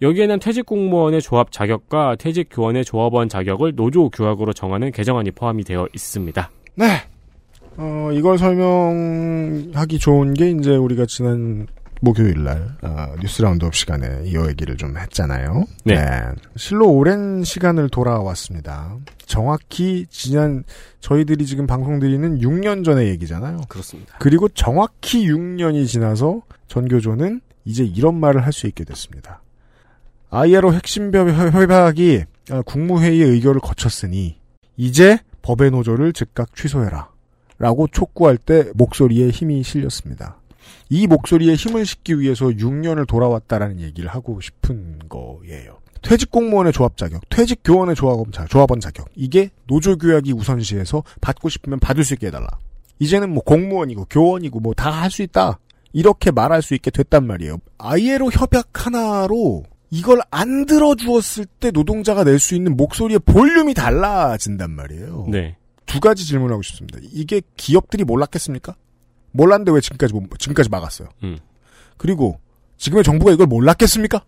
여기에는 퇴직 공무원의 조합 자격과 퇴직 교원의 조합원 자격을 노조 규약으로 정하는 개정안이 포함이 되어 있습니다. 네. 어, 이걸 설명하기 좋은 게 이제 우리가 지난 목요일 날 어, 뉴스 roundup 시간에 이 얘기를 좀 했잖아요. 네. 실로 오랜 시간을 돌아왔습니다. 정확히 지난 저희들이 지금 방송 드리는 6년 전의 얘기잖아요. 그렇습니다. 그리고 정확히 6년이 지나서 전교조는 이제 이런 말을 할 수 있게 됐습니다. ILO 핵심 협약이 어, 국무회의의 의결을 거쳤으니 이제 법의 노조를 즉각 취소해라. 라고 촉구할 때 목소리에 힘이 실렸습니다. 이 목소리에 힘을 싣기 위해서 6년을 돌아왔다라는 얘기를 하고 싶은 거예요. 퇴직 공무원의 조합 자격, 퇴직 교원의 조합원, 자, 조합원 자격. 이게 노조 규약이 우선시해서 받고 싶으면 받을 수 있게 해달라. 이제는 뭐 공무원이고 교원이고 뭐 다 할 수 있다. 이렇게 말할 수 있게 됐단 말이에요. ILO 협약 하나로 이걸 안 들어주었을 때 노동자가 낼 수 있는 목소리의 볼륨이 달라진단 말이에요. 네. 두 가지 질문하고 싶습니다. 이게 기업들이 몰랐겠습니까? 몰랐는데 왜 지금까지 못- 지금까지 막았어요? 음. 그리고 지금의 정부가 이걸 몰랐겠습니까?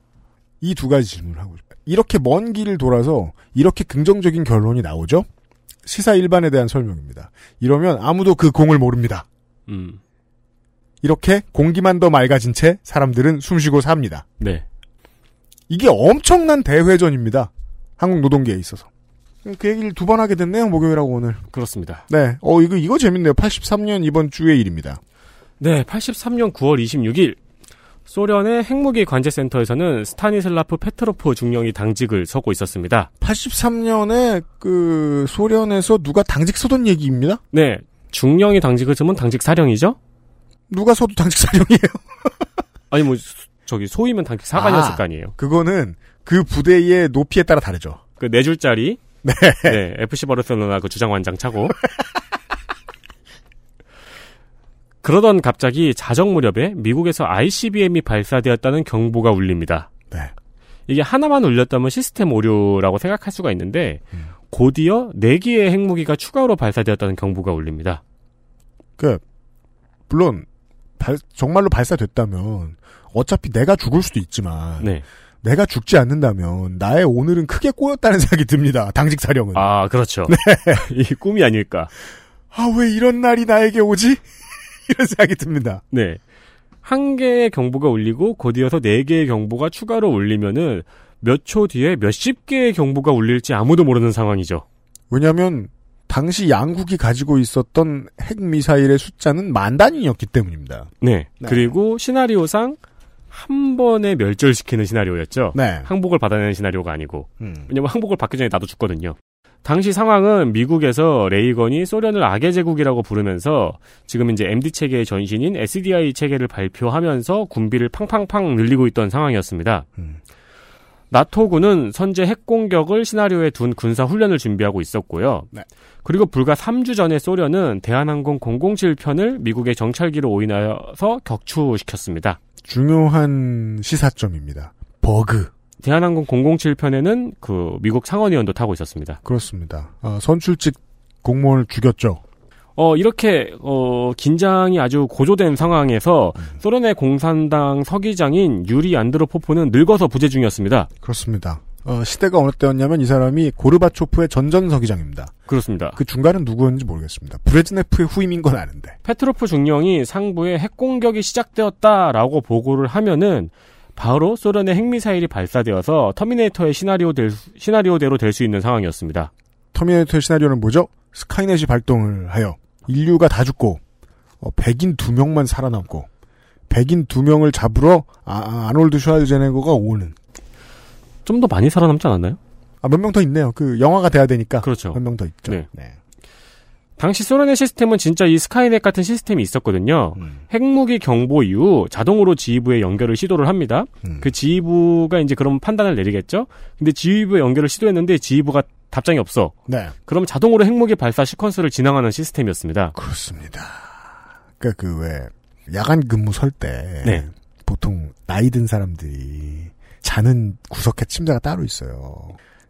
이 두 가지 질문을 하고 싶어요. 이렇게 먼 길을 돌아서 이렇게 긍정적인 결론이 나오죠? 시사 일반에 대한 설명입니다. 이러면 아무도 그 공을 모릅니다. 음. 이렇게 공기만 더 맑아진 채 사람들은 숨쉬고 삽니다. 네. 이게 엄청난 대회전입니다. 한국 노동계에 있어서. 그 얘기를 두 번 하게 됐네요, 목요일하고 오늘. 그렇습니다. 네. 어, 이거, 이거 재밌네요. 83년 이번 주의 일입니다. 네, 83년 9월 26일 소련의 핵무기 관제센터에서는 스타니슬라프 페트로프 중령이 당직을 서고 있었습니다. 83년에 그 소련에서 누가 당직 서던 얘기입니다. 네, 중령이 당직을 서면 당직 사령이죠? 누가 서도 당직 사령이에요. 아니 뭐 수- 저기 소위면 당직 사관이었을 아, 거 아니에요. 그거는 그 부대의 높이에 따라 다르죠. 그 네 줄짜리 네. 네, FC 바르셀로나 그 주장 완장 차고. 그러던 갑자기 자정 무렵에 미국에서 ICBM이 발사되었다는 경보가 울립니다. 네. 이게 하나만 울렸다면 시스템 오류라고 생각할 수가 있는데 곧이어 4개의 핵무기가 추가로 발사되었다는 경보가 울립니다. 그, 물론, 발- 정말로 발사됐다면, 어차피 내가 죽을 수도 있지만, 네. 내가 죽지 않는다면, 나의 오늘은 크게 꼬였다는 생각이 듭니다. 당직 사령은. 아, 그렇죠. 네. 이 꿈이 아닐까. 아, 왜 이런 날이 나에게 오지? 이런 생각이 듭니다. 네. 한 개의 경보가 울리고 곧이어서 네 개의 경보가 추가로 울리면은 몇 초 뒤에 몇십 개의 경보가 울릴지 아무도 모르는 상황이죠. 왜냐하면 당시 양국이 가지고 있었던 핵미사일의 숫자는 만 단위였기 때문입니다. 네. 네. 그리고 시나리오상 한 번에 멸절시키는 시나리오였죠. 네. 항복을 받아내는 시나리오가 아니고. 음. 왜냐면 항복을 받기 전에 나도 죽거든요. 당시 상황은 미국에서 레이건이 소련을 악의 제국이라고 부르면서 지금 이제 MD 체계의 전신인 SDI 체계를 발표하면서 군비를 팡팡팡 늘리고 있던 상황이었습니다. 나토군은 선제 핵 공격을 시나리오에 둔 군사 훈련을 준비하고 있었고요. 네. 그리고 불과 3주 전에 소련은 대한항공 007편을 미국의 정찰기로 오인하여서 격추시켰습니다. 중요한 시사점입니다. 버그. 대한항공 007편에는 그 미국 상원의원도 타고 있었습니다. 그렇습니다. 어, 선출직 공무원을 죽였죠. 어, 이렇게, 어, 긴장이 아주 고조된 상황에서 소련의 공산당 서기장인 유리 안드로포프는 늙어서 부재 중이었습니다. 그렇습니다. 어, 시대가 어느 때였냐면 이 사람이 고르바초프의 전전서기장입니다. 그렇습니다. 그 중간은 누구였는지 모르겠습니다. 브레즈네프의 후임인 건 아는데. 페트로프 중령이 상부에 핵 공격이 시작되었다라고 보고를 하면은 바로 소련의 핵미사일이 발사되어서 터미네이터의 시나리오 될, 수- 시나리오대로 될 수 있는 상황이었습니다. 터미네이터의 시나리오는 뭐죠? 스카이넷이 발동을 하여 인류가 다 죽고 어, 백인 두 명만 살아남고 백인 두 명을 잡으러 아, 아, 아놀드 슈왈제네거가 오는 좀 더 많이 살아남지 않았나요? 아, 몇 명 더 있네요. 그 영화가 돼야 되니까 그렇죠. 몇 명 더 있죠. 네. 당시 소련의 시스템은 진짜 이 스카이넷 같은 시스템이 있었거든요. 핵무기 경보 이후 자동으로 지휘부에 연결을 시도를 합니다. 그 지휘부가 이제 그런 판단을 내리겠죠. 근데 지휘부에 연결을 시도했는데 지휘부가 답장이 없어. 네. 그럼 자동으로 핵무기 발사 시퀀스를 진행하는 시스템이었습니다. 그렇습니다. 그러니까 그 왜 야간 근무 설때 네. 보통 나이 든 사람들이 자는 구석에 침대가 따로 있어요.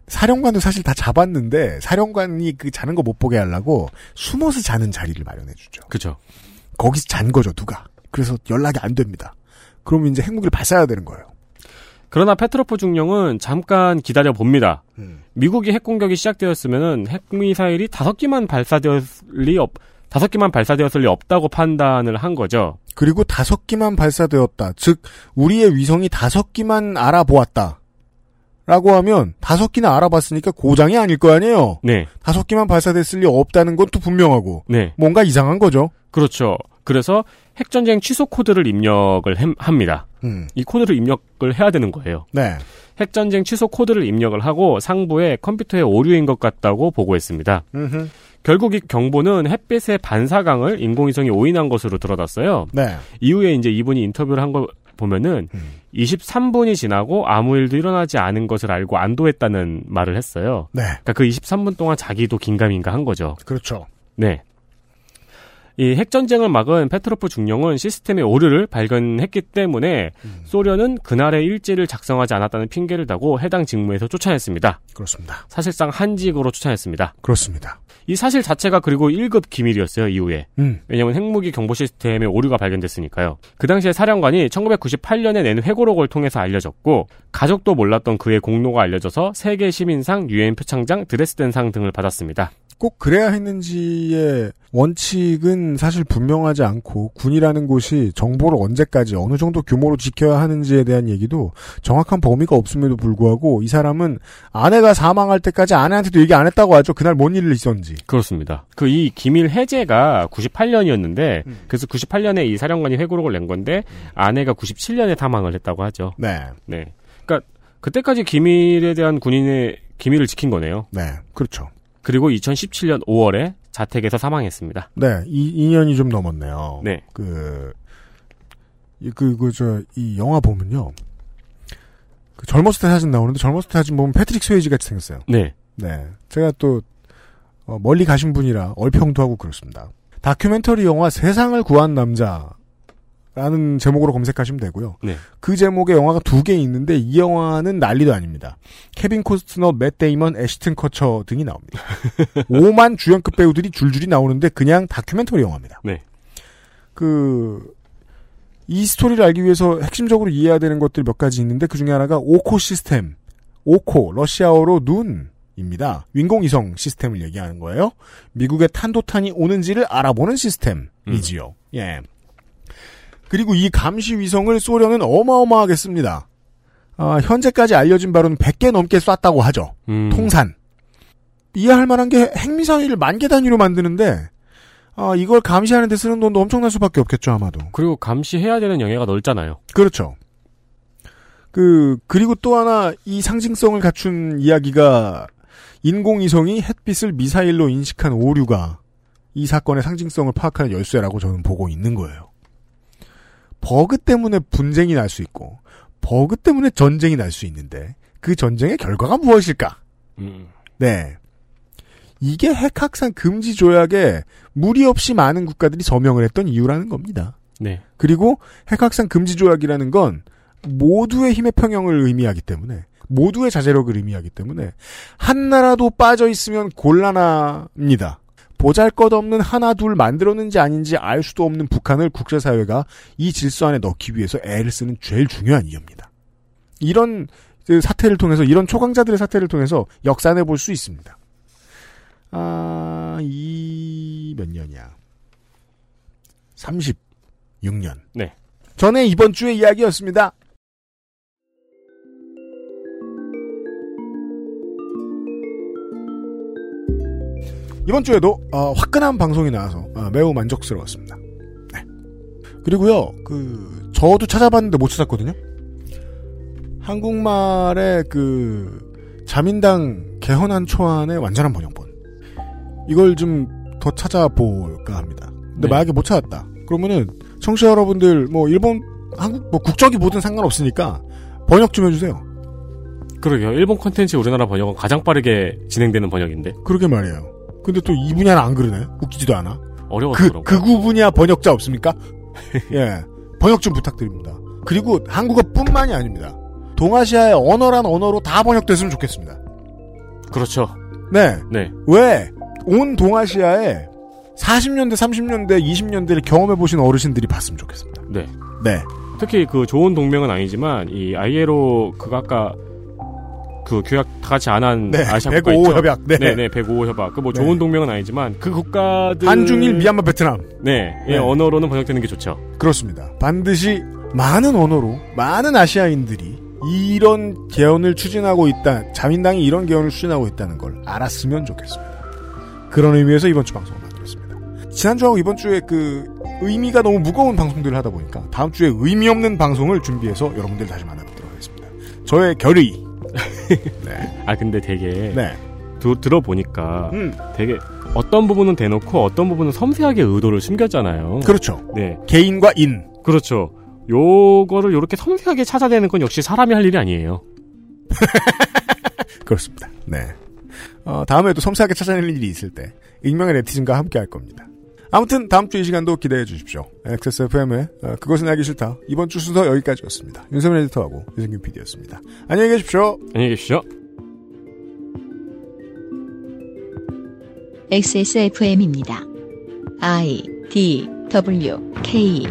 사령관도 사실 다 잡았는데 사령관이 그 자는 거 못 보게 하려고 숨어서 자는 자리를 마련해 주죠. 그죠. 거기서 잔 거죠, 누가. 그래서 연락이 안 됩니다. 그러면 이제 핵무기를 발사해야 되는 거예요. 그러나 페트로프 중령은 잠깐 기다려 봅니다. 음. 미국이 핵 공격이 시작되었으면은 핵 미사일이 다섯 기만 발사되었을 리 없, 다섯 기만 발사되었을 리 없다고 판단을 한 거죠. 그리고 다섯 기만 발사되었다. 즉 우리의 위성이 다섯 기만 알아보았다. 라고 하면 다섯 기나 알아봤으니까 고장이 아닐 거 아니에요. 네. 다섯 기만 발사됐을 리 없다는 건또 분명하고 네. 뭔가 이상한 거죠. 그렇죠. 그래서 핵전쟁 취소 코드를 입력을 햄- 합니다. 음. 이 코드를 입력을 해야 되는 거예요. 네. 핵전쟁 취소 코드를 입력을 하고 상부에 컴퓨터에 오류인 것 같다고 보고했습니다. 음흠. 결국 이 경보는 햇빛의 반사광을 인공위성이 오인한 것으로 드러났어요. 네. 이후에 이제 이분이 인터뷰를 한 거 보면은 음. 23분이 지나고 아무 일도 일어나지 않은 것을 알고 안도했다는 말을 했어요. 네. 그러니까 그 23분 동안 자기도 긴가민가 한 거죠. 그렇죠. 네. 이 핵전쟁을 막은 페트로프 중령은 시스템의 오류를 발견했기 때문에 소련은 그날의 일지를 작성하지 않았다는 핑계를 대고 해당 직무에서 쫓아냈습니다. 그렇습니다. 사실상 한직으로 쫓아냈습니다. 그렇습니다. 이 사실 자체가 그리고 1급 기밀이었어요, 이후에. 음. 왜냐면 핵무기 경보 시스템에 오류가 발견됐으니까요. 그 당시에 사령관이 1998년에 낸 회고록을 통해서 알려졌고, 가족도 몰랐던 그의 공로가 알려져서 세계 시민상, 유엔 표창장, 드레스덴상 등을 받았습니다. 꼭 그래야 했는지의 원칙은 사실 분명하지 않고 군이라는 곳이 정보를 언제까지 어느 정도 규모로 지켜야 하는지에 대한 얘기도 정확한 범위가 없음에도 불구하고 이 사람은 아내가 사망할 때까지 아내한테도 얘기 안 했다고 하죠. 그날 뭔 일을 있었는지. 그렇습니다. 그 이 기밀 해제가 98년이었는데, 음. 그래서 98년에 이 사령관이 회고록을 낸 건데, 아내가 97년에 사망을 했다고 하죠. 네. 네. 그러니까 그때까지 기밀에 대한 군인의 기밀을 지킨 거네요. 네. 그렇죠. 그리고 2017년 5월에 자택에서 사망했습니다. 네. 이 2년이 좀 넘었네요. 네. 그, 이, 그, 그, 저, 이 영화 보면요. 그 젊었을 때 사진 나오는데 젊었을 때 사진 보면 패트릭 스웨이지 같이 생겼어요. 네. 네. 제가 또, 어, 멀리 가신 분이라 얼평도 하고 그렇습니다. 다큐멘터리 영화 세상을 구한 남자. 라는 제목으로 검색하시면 되고요. 네. 그 제목의 영화가 두 개 있는데 이 영화는 난리도 아닙니다. 케빈 코스트너, 맷 데이먼, 애시튼 커처 등이 나옵니다. 오만 주연급 배우들이 줄줄이 나오는데 그냥 다큐멘터리 영화입니다. 네. 그, 이 스토리를 알기 위해서 핵심적으로 이해해야 되는 것들이 몇 가지 있는데 그 중에 하나가 오코 시스템. 오코, 러시아어로 눈 입니다. 인공위성 시스템을 얘기하는 거예요. 미국의 탄도탄이 오는지를 알아보는 시스템이지요. 예. 그리고 이 감시 위성을 소련은 어마어마하게 씁니다. 아, 현재까지 알려진 바로는 100개 넘게 쐈다고 하죠. 음. 통산. 이해할 만한 게 핵미사일을 만 개 단위로 만드는데 아, 이걸 감시하는 데 쓰는 돈도 엄청날 수밖에 없겠죠, 아마도. 그리고 감시해야 되는 영예가 넓잖아요. 그렇죠. 그, 그리고 또 하나 이 상징성을 갖춘 이야기가 인공위성이 햇빛을 미사일로 인식한 오류가 이 사건의 상징성을 파악하는 열쇠라고 저는 보고 있는 거예요. 버그 때문에 분쟁이 날 수 있고, 버그 때문에 전쟁이 날 수 있는데, 그 전쟁의 결과가 무엇일까? 음. 네. 이게 핵 확산 금지 조약에 무리 없이 많은 국가들이 서명을 했던 이유라는 겁니다. 네. 그리고 핵 확산 금지 조약이라는 건 모두의 힘의 평형을 의미하기 때문에 모두의 자제력을 의미하기 때문에 한 나라도 빠져 있으면 곤란합니다. 보잘것없는 하나 둘 만들었는지 아닌지 알 수도 없는 북한을 국제사회가 이 질서 안에 넣기 위해서 애를 쓰는 제일 중요한 이유입니다. 이런 그 사태를 통해서 이런 초강자들의 사태를 통해서 역산해 볼 수 있습니다. 아, 이 몇 년이야? 36년. 네. 전에 이번 주의 이야기였습니다. 이번 주에도 어, 화끈한 방송이 나와서 어, 매우 만족스러웠습니다. 네. 그리고요, 그 저도 찾아봤는데 못 찾았거든요. 한국말의 그 자민당 개헌안 초안의 완전한 번역본. 이걸 좀 더 찾아볼까 합니다. 근데 네. 만약에 못 찾았다. 그러면은 청취자 여러분들 뭐 일본 한국 뭐 국적이 뭐든 상관없으니까 번역 좀 해주세요. 그러게요. 일본 콘텐츠 우리나라 번역은 가장 빠르게 진행되는 번역인데. 그러게 말이에요. 근데 또 이 분야는 안 그러네. 웃기지도 않아. 어려워서 그, 그런 극우 분야 번역자 없습니까? 예. 번역 좀 부탁드립니다. 그리고 한국어뿐만이 아닙니다. 동아시아의 언어란 언어로 다 번역됐으면 좋겠습니다. 그렇죠. 네. 네. 왜? 온 동아시아에 40년대, 30년대, 20년대를 경험해보신 어르신들이 봤으면 좋겠습니다. 네. 네. 특히 그 좋은 동맹은 아니지만 이 ILO 그거 아까 그 규약 다 같이 안한 네, 아시아 105 국가 있죠? 협약. 네. 네, 네, 105 협약. 그뭐 네. 좋은 동맹은 아니지만 그 국가들 한중일, 미얀마, 베트남. 네, 예, 네. 언어로는 번역되는 게 좋죠. 그렇습니다. 반드시 많은 언어로 많은 아시아인들이 이런 개헌을 추진하고 있다, 자민당이 이런 개헌을 추진하고 있다는 걸 알았으면 좋겠습니다. 그런 의미에서 이번 주 방송을 만들었습니다. 지난주하고 이번 주에 그 의미가 너무 무거운 방송들을 하다 보니까 다음 주에 의미 없는 방송을 준비해서 여러분들 다시 만나뵙도록 하겠습니다. 저의 결의. 네. 아 근데 되게 네. 두- 들어보니까 음. 되게 어떤 부분은 대놓고 어떤 부분은 섬세하게 의도를 숨겼잖아요. 그렇죠. 네. 개인과 인. 그렇죠. 요거를 요렇게 섬세하게 찾아내는 건 역시 사람이 할 일이 아니에요. 그렇습니다. 네. 어, 다음에도 섬세하게 찾아낼 일이 있을 때 익명의 네티즌과 함께 할 겁니다. 아무튼 다음 주 이 시간도 기대해 주십시오. XSFM의 어, 그것은 알기 싫다. 이번 주 순서 여기까지였습니다. 윤세민 에디터하고 유승균 PD였습니다. 안녕히 계십시오. 안녕히 계십시오. XSFM입니다. I D W K